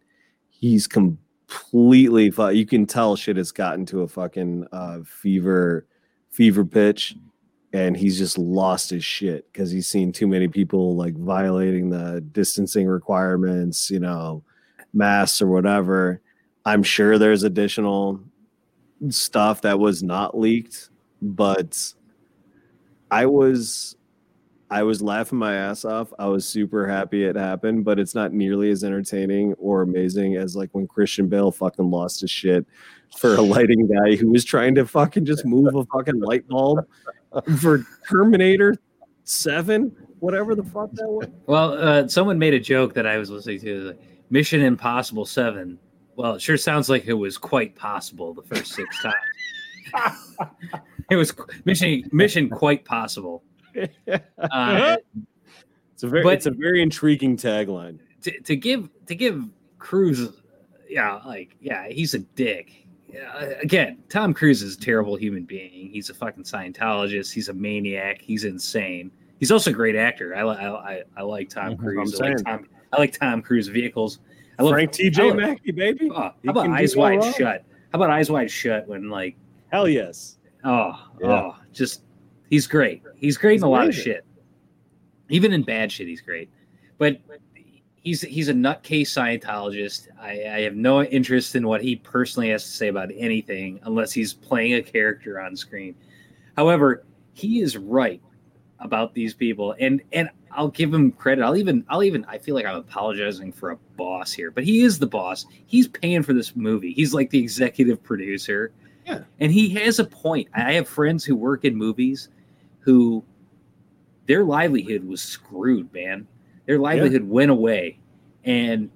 He's completely fine you can tell shit has gotten to a fucking uh fever fever pitch and he's just lost his shit because he's seen too many people like violating the distancing requirements you know masks or whatever. I'm sure there's additional stuff that was not leaked but i was i was laughing my ass off i was super happy it happened but it's not nearly as entertaining or amazing as like when christian bale fucking lost his shit for a lighting guy who was trying to fucking just move a fucking light bulb for terminator 7 whatever the fuck that was Well, uh, someone made a joke that I was listening to. Mission Impossible Seven. Well, it sure sounds like it was quite possible the first six times. it was mission mission quite possible. Uh, it's a very But- it's a very intriguing tagline to, to give to give Cruise, yeah, like yeah, he's a dick. Yeah, again, Tom Cruise is a terrible human being. He's a fucking Scientologist. He's a maniac. He's insane. He's also a great actor. I li- I, I, I like Tom Mhm, Cruise. I'm like. Tom. I like Tom Cruise vehicles. I love frank tj mackey baby Oh, how about Eyes Wide wrong. Shut? How about Eyes Wide Shut when like hell yes oh Yeah. oh just he's great. He's great He's in a lot of shit. Even in bad shit, he's great. But he's he's a nutcase Scientologist. I, I have no interest in what he personally has to say about anything unless he's playing a character on screen. However, he is right about these people, and and I'll give him credit. I'll even I'll even I feel like I'm apologizing for a boss here, but he is the boss. He's paying for this movie. He's like the executive producer. Yeah. And he has a point. I have friends who work in movies who their livelihood was screwed, man. Their livelihood went away. And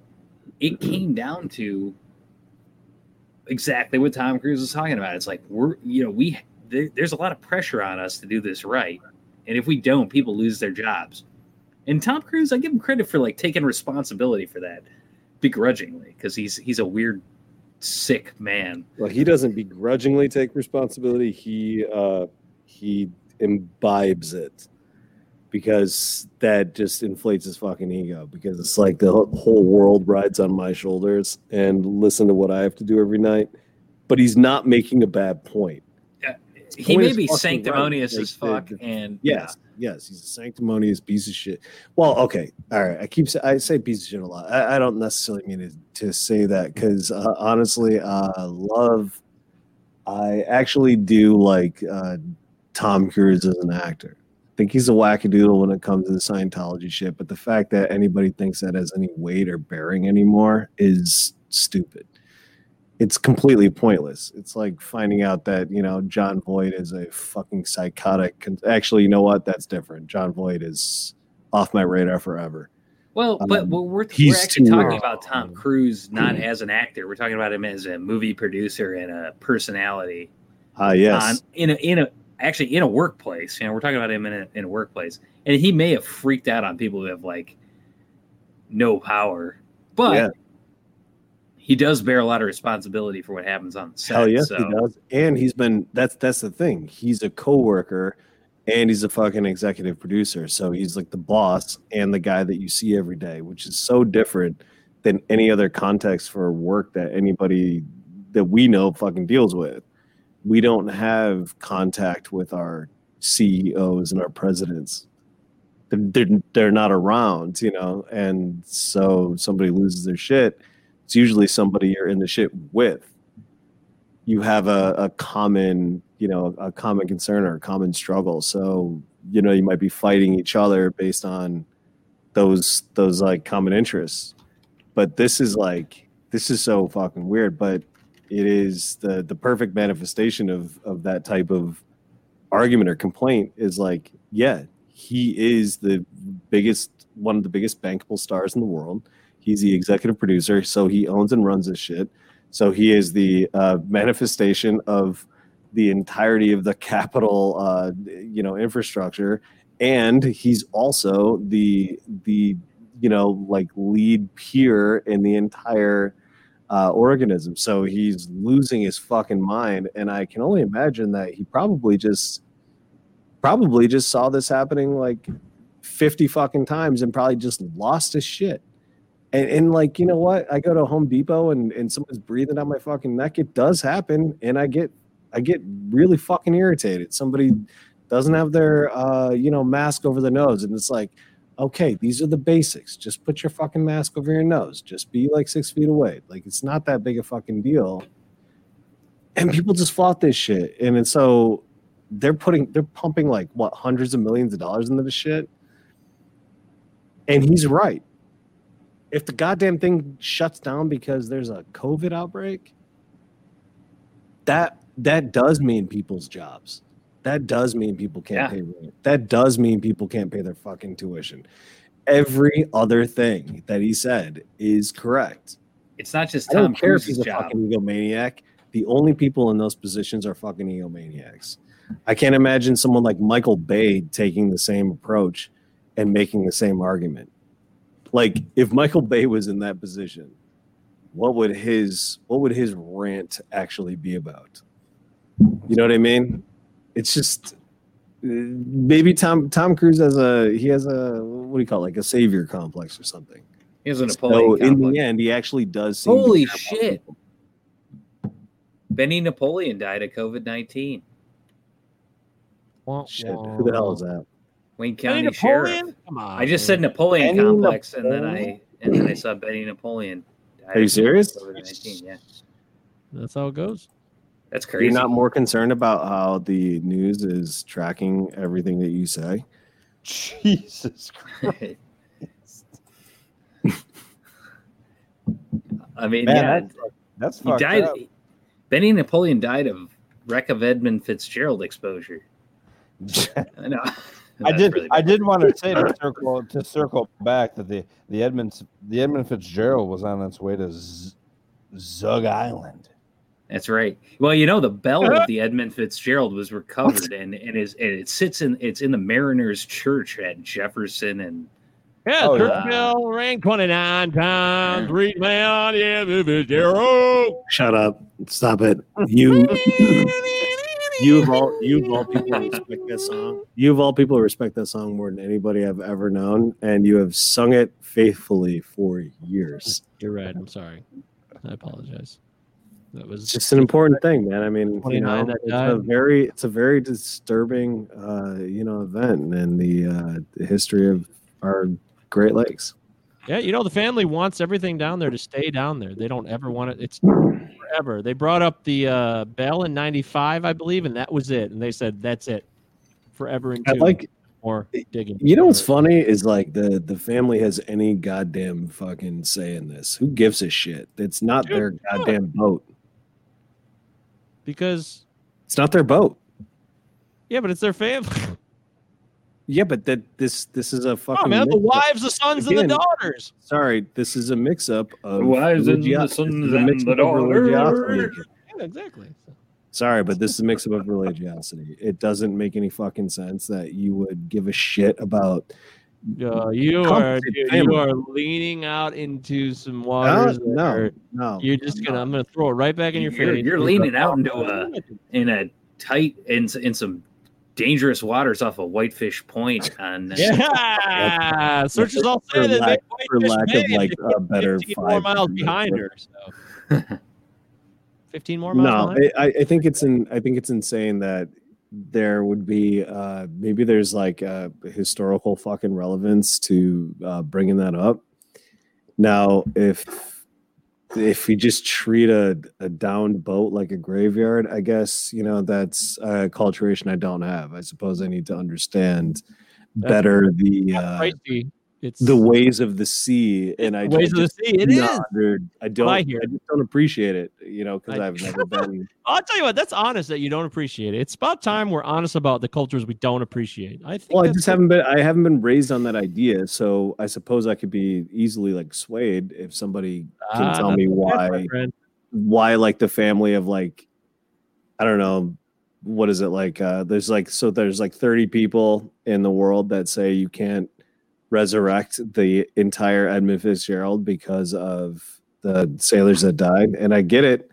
it came down to exactly what Tom Cruise is talking about. It's like we're you know, we there, there's a lot of pressure on us to do this right. And if we don't, people lose their jobs. And Tom Cruise, I give him credit for like taking responsibility for that begrudgingly because he's he's a weird sick man. well he doesn't begrudgingly take responsibility he uh he imbibes it because that just inflates his fucking ego because it's like the whole- world rides on my shoulders and listen to what i have to do every night but he's not making a bad point He point may be sanctimonious right. as fuck, and Yes, yes, he's a sanctimonious piece of shit. Well, okay, all right. I keep sa- I say piece of shit a lot. I, I don't necessarily mean to, to say that because uh, honestly, uh, love. I actually do like uh, Tom Cruise as an actor. I think he's a wackadoodle when it comes to the Scientology shit, but the fact that anybody thinks that has any weight or bearing anymore is stupid. It's completely pointless. It's like finding out that, you know, Jon Voight is a fucking psychotic. con- Actually, you know what? That's different. Jon Voight is off my radar forever. Well, but Um, we're, we're, actually talking about Tom Cruise not as an actor. We're talking about him as a movie producer and a personality. Ah, yes. On, in a in a actually in a workplace. You know, we're talking about him in a, in a workplace, and he may have freaked out on people who have like no power, but Yeah. He does bear a lot of responsibility for what happens on the set. Hell yes, so, he does. And he's been that's that's the thing. He's a coworker and he's a fucking executive producer. So he's like the boss and the guy that you see every day, which is so different than any other context for work that anybody that we know fucking deals with. We don't have contact with our CEOs and our presidents. They're, they're, they're not around, you know, and so somebody loses their shit. It's usually somebody you're in the shit with. You have a, a common you know a common concern or a common struggle. So you know you might be fighting each other based on those those like common interests. But this is like this is so fucking weird but it is the the perfect manifestation of of that type of argument or complaint is like yeah he is the biggest one of the biggest bankable stars in the world he's the executive producer so he owns and runs this shit so he is the uh, manifestation of the entirety of the capital, uh, you know, infrastructure, and he's also the the you know like lead peer in the entire uh, organism. So he's losing his fucking mind, and I can only imagine that he probably just probably just saw this happening like fifty fucking times and probably just lost his shit. And, and like you know what? I go to home depot and, and someone's breathing on my fucking neck. It does happen and i get i get really fucking irritated. Somebody doesn't have their uh you know mask over their nose and it's like okay these are the basics. Just put your fucking mask over your nose. Just be like six feet away. Like it's not that big a fucking deal. And people just flout this shit. And, and so they're putting they're pumping like what hundreds of millions of dollars into this shit? And he's right if the goddamn thing shuts down because there's a COVID outbreak, that that does mean people's jobs. That does mean people can't Yeah. pay rent. That does mean people can't pay their fucking tuition. Every other thing that he said is correct. it's not just Tom I don't care if he's a job. fucking egomaniac. The only people in those positions are fucking egomaniacs. I can't imagine someone like Michael Bay taking the same approach and making the same argument. Like if Michael Bay was in that position, what would his what would his rant actually be about? You know what I mean? It's just uh, maybe Tom Tom Cruise has a he has a what do you call it, like a savior complex or something. He has an a So Napoleon in the end, he actually does. seem Holy care shit. people. Benny Napoleon died of COVID nineteen. Shit, who the hell is that? Wayne Benny County Sheriff. Napoleon? Come on. I just said Napoleon Benny complex, and then I and then I saw Benny Napoleon. Are you serious? COVID-19, Yeah, That's how it goes. that's crazy. You're not more concerned about how the news is tracking everything that you say. Jesus Christ. I mean, Man, yeah, that's, that's he fucked died. up. Benny Napoleon died of wreck of Edmund Fitzgerald exposure. I know. I did. really I did want to say to circle to circle back that the the Edmund the Edmund Fitzgerald was on its way to Z- Zug Island. That's right. Well, you know, the bell of the Edmund Fitzgerald was recovered, and and is and it sits in it's in the Mariners Church at Jefferson and Yeah, Oh, yeah. Churchill rang 29 times. Read me on, yeah, Fitzgerald. Shut up! Stop it! You, you of all you of all people respect that song. You of all people respect that song more than anybody I've ever known, and you have sung it faithfully for years. You're right. I'm sorry. I apologize. That was just an important thing, man. I mean, you know, that it's a very, it's a very disturbing, uh, you know, event in the, uh, the history of our Great Lakes. Yeah, you know the family wants everything down there to stay down there. They don't ever want it. It's forever. They brought up the uh, Bell in '95, I believe, and that was it. And they said that's it. forever into I like more digging. You know what's funny is like the the family has any goddamn fucking say in this. Who gives a shit? It's not Dude, their yeah. goddamn boat. because It's not their boat. yeah, but it's their family. Yeah, but that this this is a fucking. Oh man, the wives, the sons, and the daughters. Sorry, this is a mix-up of wives and the sons this is a and the daughters. religiosity. Yeah, exactly. Sorry, but this is a mix-up of religiosity. It doesn't make any fucking sense that you would give a shit about. Uh, you are dude, you are leaning out into some No, waters. that no, no. you're just gonna. I'm gonna throw it right back in your You're- face. you're leaning out into a- in a tight in in some dangerous waters off of Whitefish Point on Yeah, searches all say that lack- they for lack of, like, a better five miles behind her. So. 15 more miles No. I, I think it's in. I think it's insane that there would be uh maybe there's like a historical fucking relevance to uh bringing that up. Now, if if we just treat a, a downed boat like a graveyard, I guess you know that's a culturation I don't have. I suppose I need to understand better the uh, Pricey. It's the ways of the sea, and I ways of the just sea. It do is. not under- I don't. I I, just don't appreciate it. You know, because I've never been. I'll tell you what. That's honest that you don't appreciate it. It's about time we're honest about the cultures we don't appreciate. I think. Well, I just haven't been. I haven't been raised on that idea, so I suppose I could be easily like swayed if somebody can Ah, tell me why why like the family of like I don't know what is it like uh there's like so there's like 30 people in the world that say you can't resurrect the entire Edmund Fitzgerald because of the sailors that died and I get it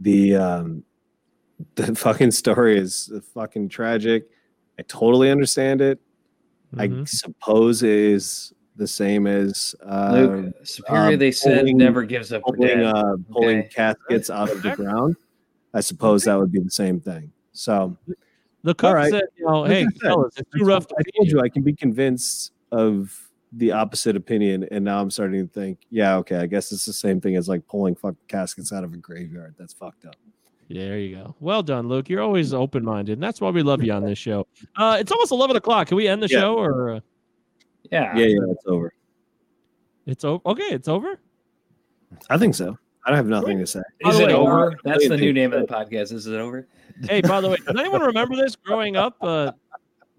the um the fucking story is fucking tragic I totally understand it I Mhm. suppose it is the same as uh Luke, Superior, um, they said, pulling- never gives up pulling uh, pulling Okay. caskets out of the ground. I suppose that would be the same thing. So The cook right. said, "You know, hey, fellas, it's too rough to I told you." you I can be convinced of the opposite opinion, and now I'm starting to think, yeah, okay, I guess it's the same thing as like pulling fucking caskets out of a graveyard. That's fucked up. There you go. Well done, Luke. You're always open minded, and that's why we love you on this show. Uh, it's almost eleven o'clock. Can we end the Yeah. show or uh, Yeah. Yeah, yeah, it's over. it's over? Okay, it's over. I think so. I don't have nothing to say. Is it way, over? That's the new name of the podcast. Is it over? Hey, by the way, does anyone remember this growing up? Uh,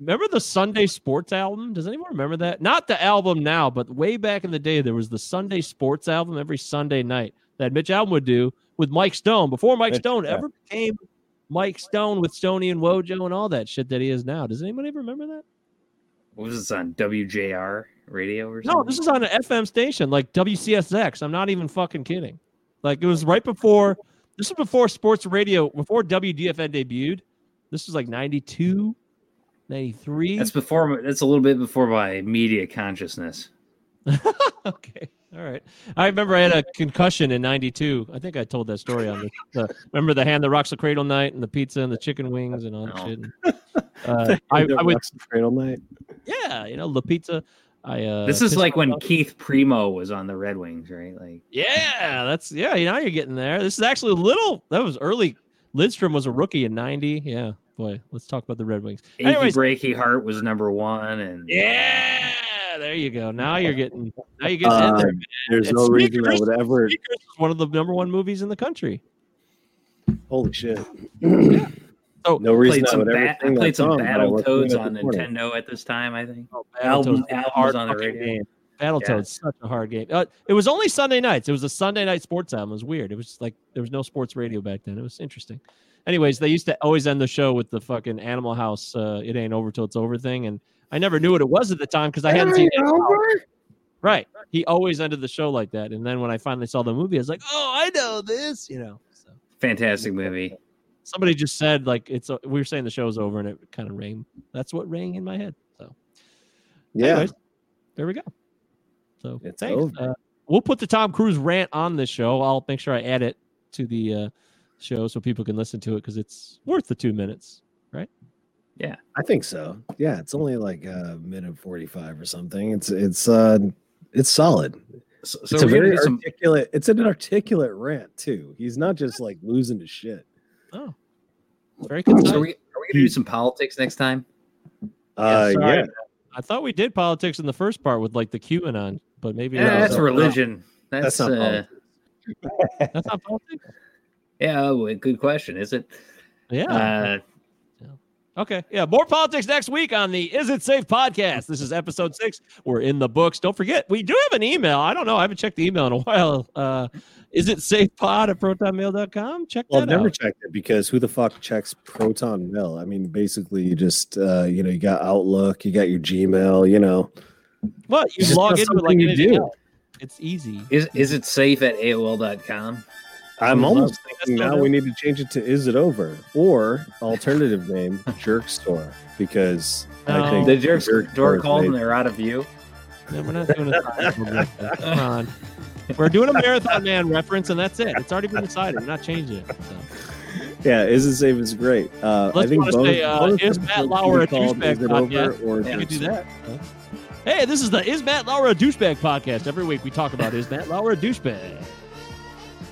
remember the Sunday Sports Albom? Does anyone remember that? Not the album now, but way back in the day, there was the Sunday Sports Albom every Sunday night that Mitch Albom would do with Mike Stone before Mike Mitch, Stone yeah. ever became Mike Stone with Stony and Wojo and all that shit that he is now. Does anybody remember that? What was this on WJR radio or something? No, this is on an FM station like WCSX. I'm not even fucking kidding. Like it was right before. This was before sports radio, before WDFN debuted. This was like 92, 93. That's before. That's a little bit before my media consciousness. okay. All right. I remember I had a concussion in 92. I think I told that story on the, the remember the hand that rocks the cradle night and the pizza and the chicken wings and all that No. shit. Uh, I, I would, Cradle night. yeah, you know, the pizza. I, uh, this is like when myself. Keith Primeau was on the Red Wings, right? Like Yeah, that's yeah. You know, you're getting there. This is actually a little. That was early. Lidstrom was a rookie in '90. Yeah, boy. Let's talk about the Red Wings. Achy Anyways, Breaky Heart was number one, and yeah. There you go. Now you're getting. Now you're getting in Uh, there. There's And no reason I Sneakers- would ever. Sneakers is one of the number one movies in the country. Holy shit. So no reason played I would ever ba- I played some song, but I Battle wasn't Toads on. Nintendo at this time. I think Oh, album Battletoads, album hard was on the radio. game. Battletoads, Yeah. such a hard game. Uh, it was only Sunday nights. It was a Sunday night sports album. It was weird. It was like there was no sports radio back then. It was interesting. Anyways, they used to always end the show with the fucking Animal House. Uh, it ain't over till it's over thing, and I never knew what it was at the time because I hadn't seen it. Right. He always ended the show like that, and then when I finally saw the movie, I was like, "Oh, I know this," you know. So Fantastic movie. somebody just said like it's. uh, We were saying the show's over, and it kind of rang. That's what rang in my head. So. Yeah. Anyways, there we go. So It's thanks. over. Uh, we'll put the Tom Cruise rant on this show. I'll make sure I add it to the uh, show so people can listen to it because it's worth the two minutes. Right? Yeah, I think so. Yeah, it's only like a minute forty-five or something. It's it's uh it's solid. So, so it's a very do some. articulate. It's an articulate rant too. He's not just like losing his shit. Oh, very concise. So are we, are we gonna do some politics next time? Uh, sorry. yeah. I thought we did politics in the first part with like the QAnon, but maybe Yeah, that was- that's religion. That's, That's not uh, politics. that's not politics. Yeah. well, Good question. Is it? Yeah. Uh, Okay. Yeah. More politics next week on the Is It Safe podcast. This is episode six. We're in the books. Don't forget, we do have an email. I don't know. I haven't checked the email in a while. Uh, is it safe pod at protonmail.com? Check Well, that I've never out. checked it because who the fuck checks Proton Mail? I mean, basically, you just uh, you know, you got Outlook, you got your Gmail, you know. What? You It's log not into it like something you do. else. It's easy. is is it safe at AOL.com? I'm almost thinking now we need to change it to Is It Over or alternative name Jerk Store because No. I think The jerk Jerk door is called and they're out of view. No, we're not doing a Come on. We're doing a Marathon Man reference, and that's it. It's already been decided. We're not changing it. So. Yeah, Is It Safe is great. Uh, I Let's think wanna bonus, say, uh, bonus is Matt Lauer a douchebag Is It Over or Yeah, We Jerk could do Store. that. Hey, this is the Is Matt Lauer a Douchebag podcast. Every week we talk about Is Matt Lauer a Douchebag?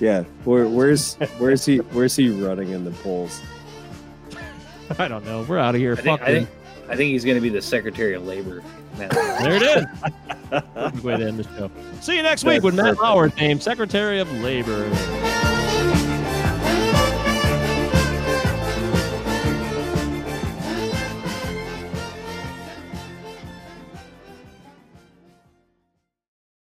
Yeah, where, where's where's he where's he running in the polls? I don't know. We're out of here. I think, Fuck I him. think I think he's going to be the Secretary of Labor. There it is. Perfect way to end the show. See you next week That's with Matt perfect. Lauer, named Secretary of Labor.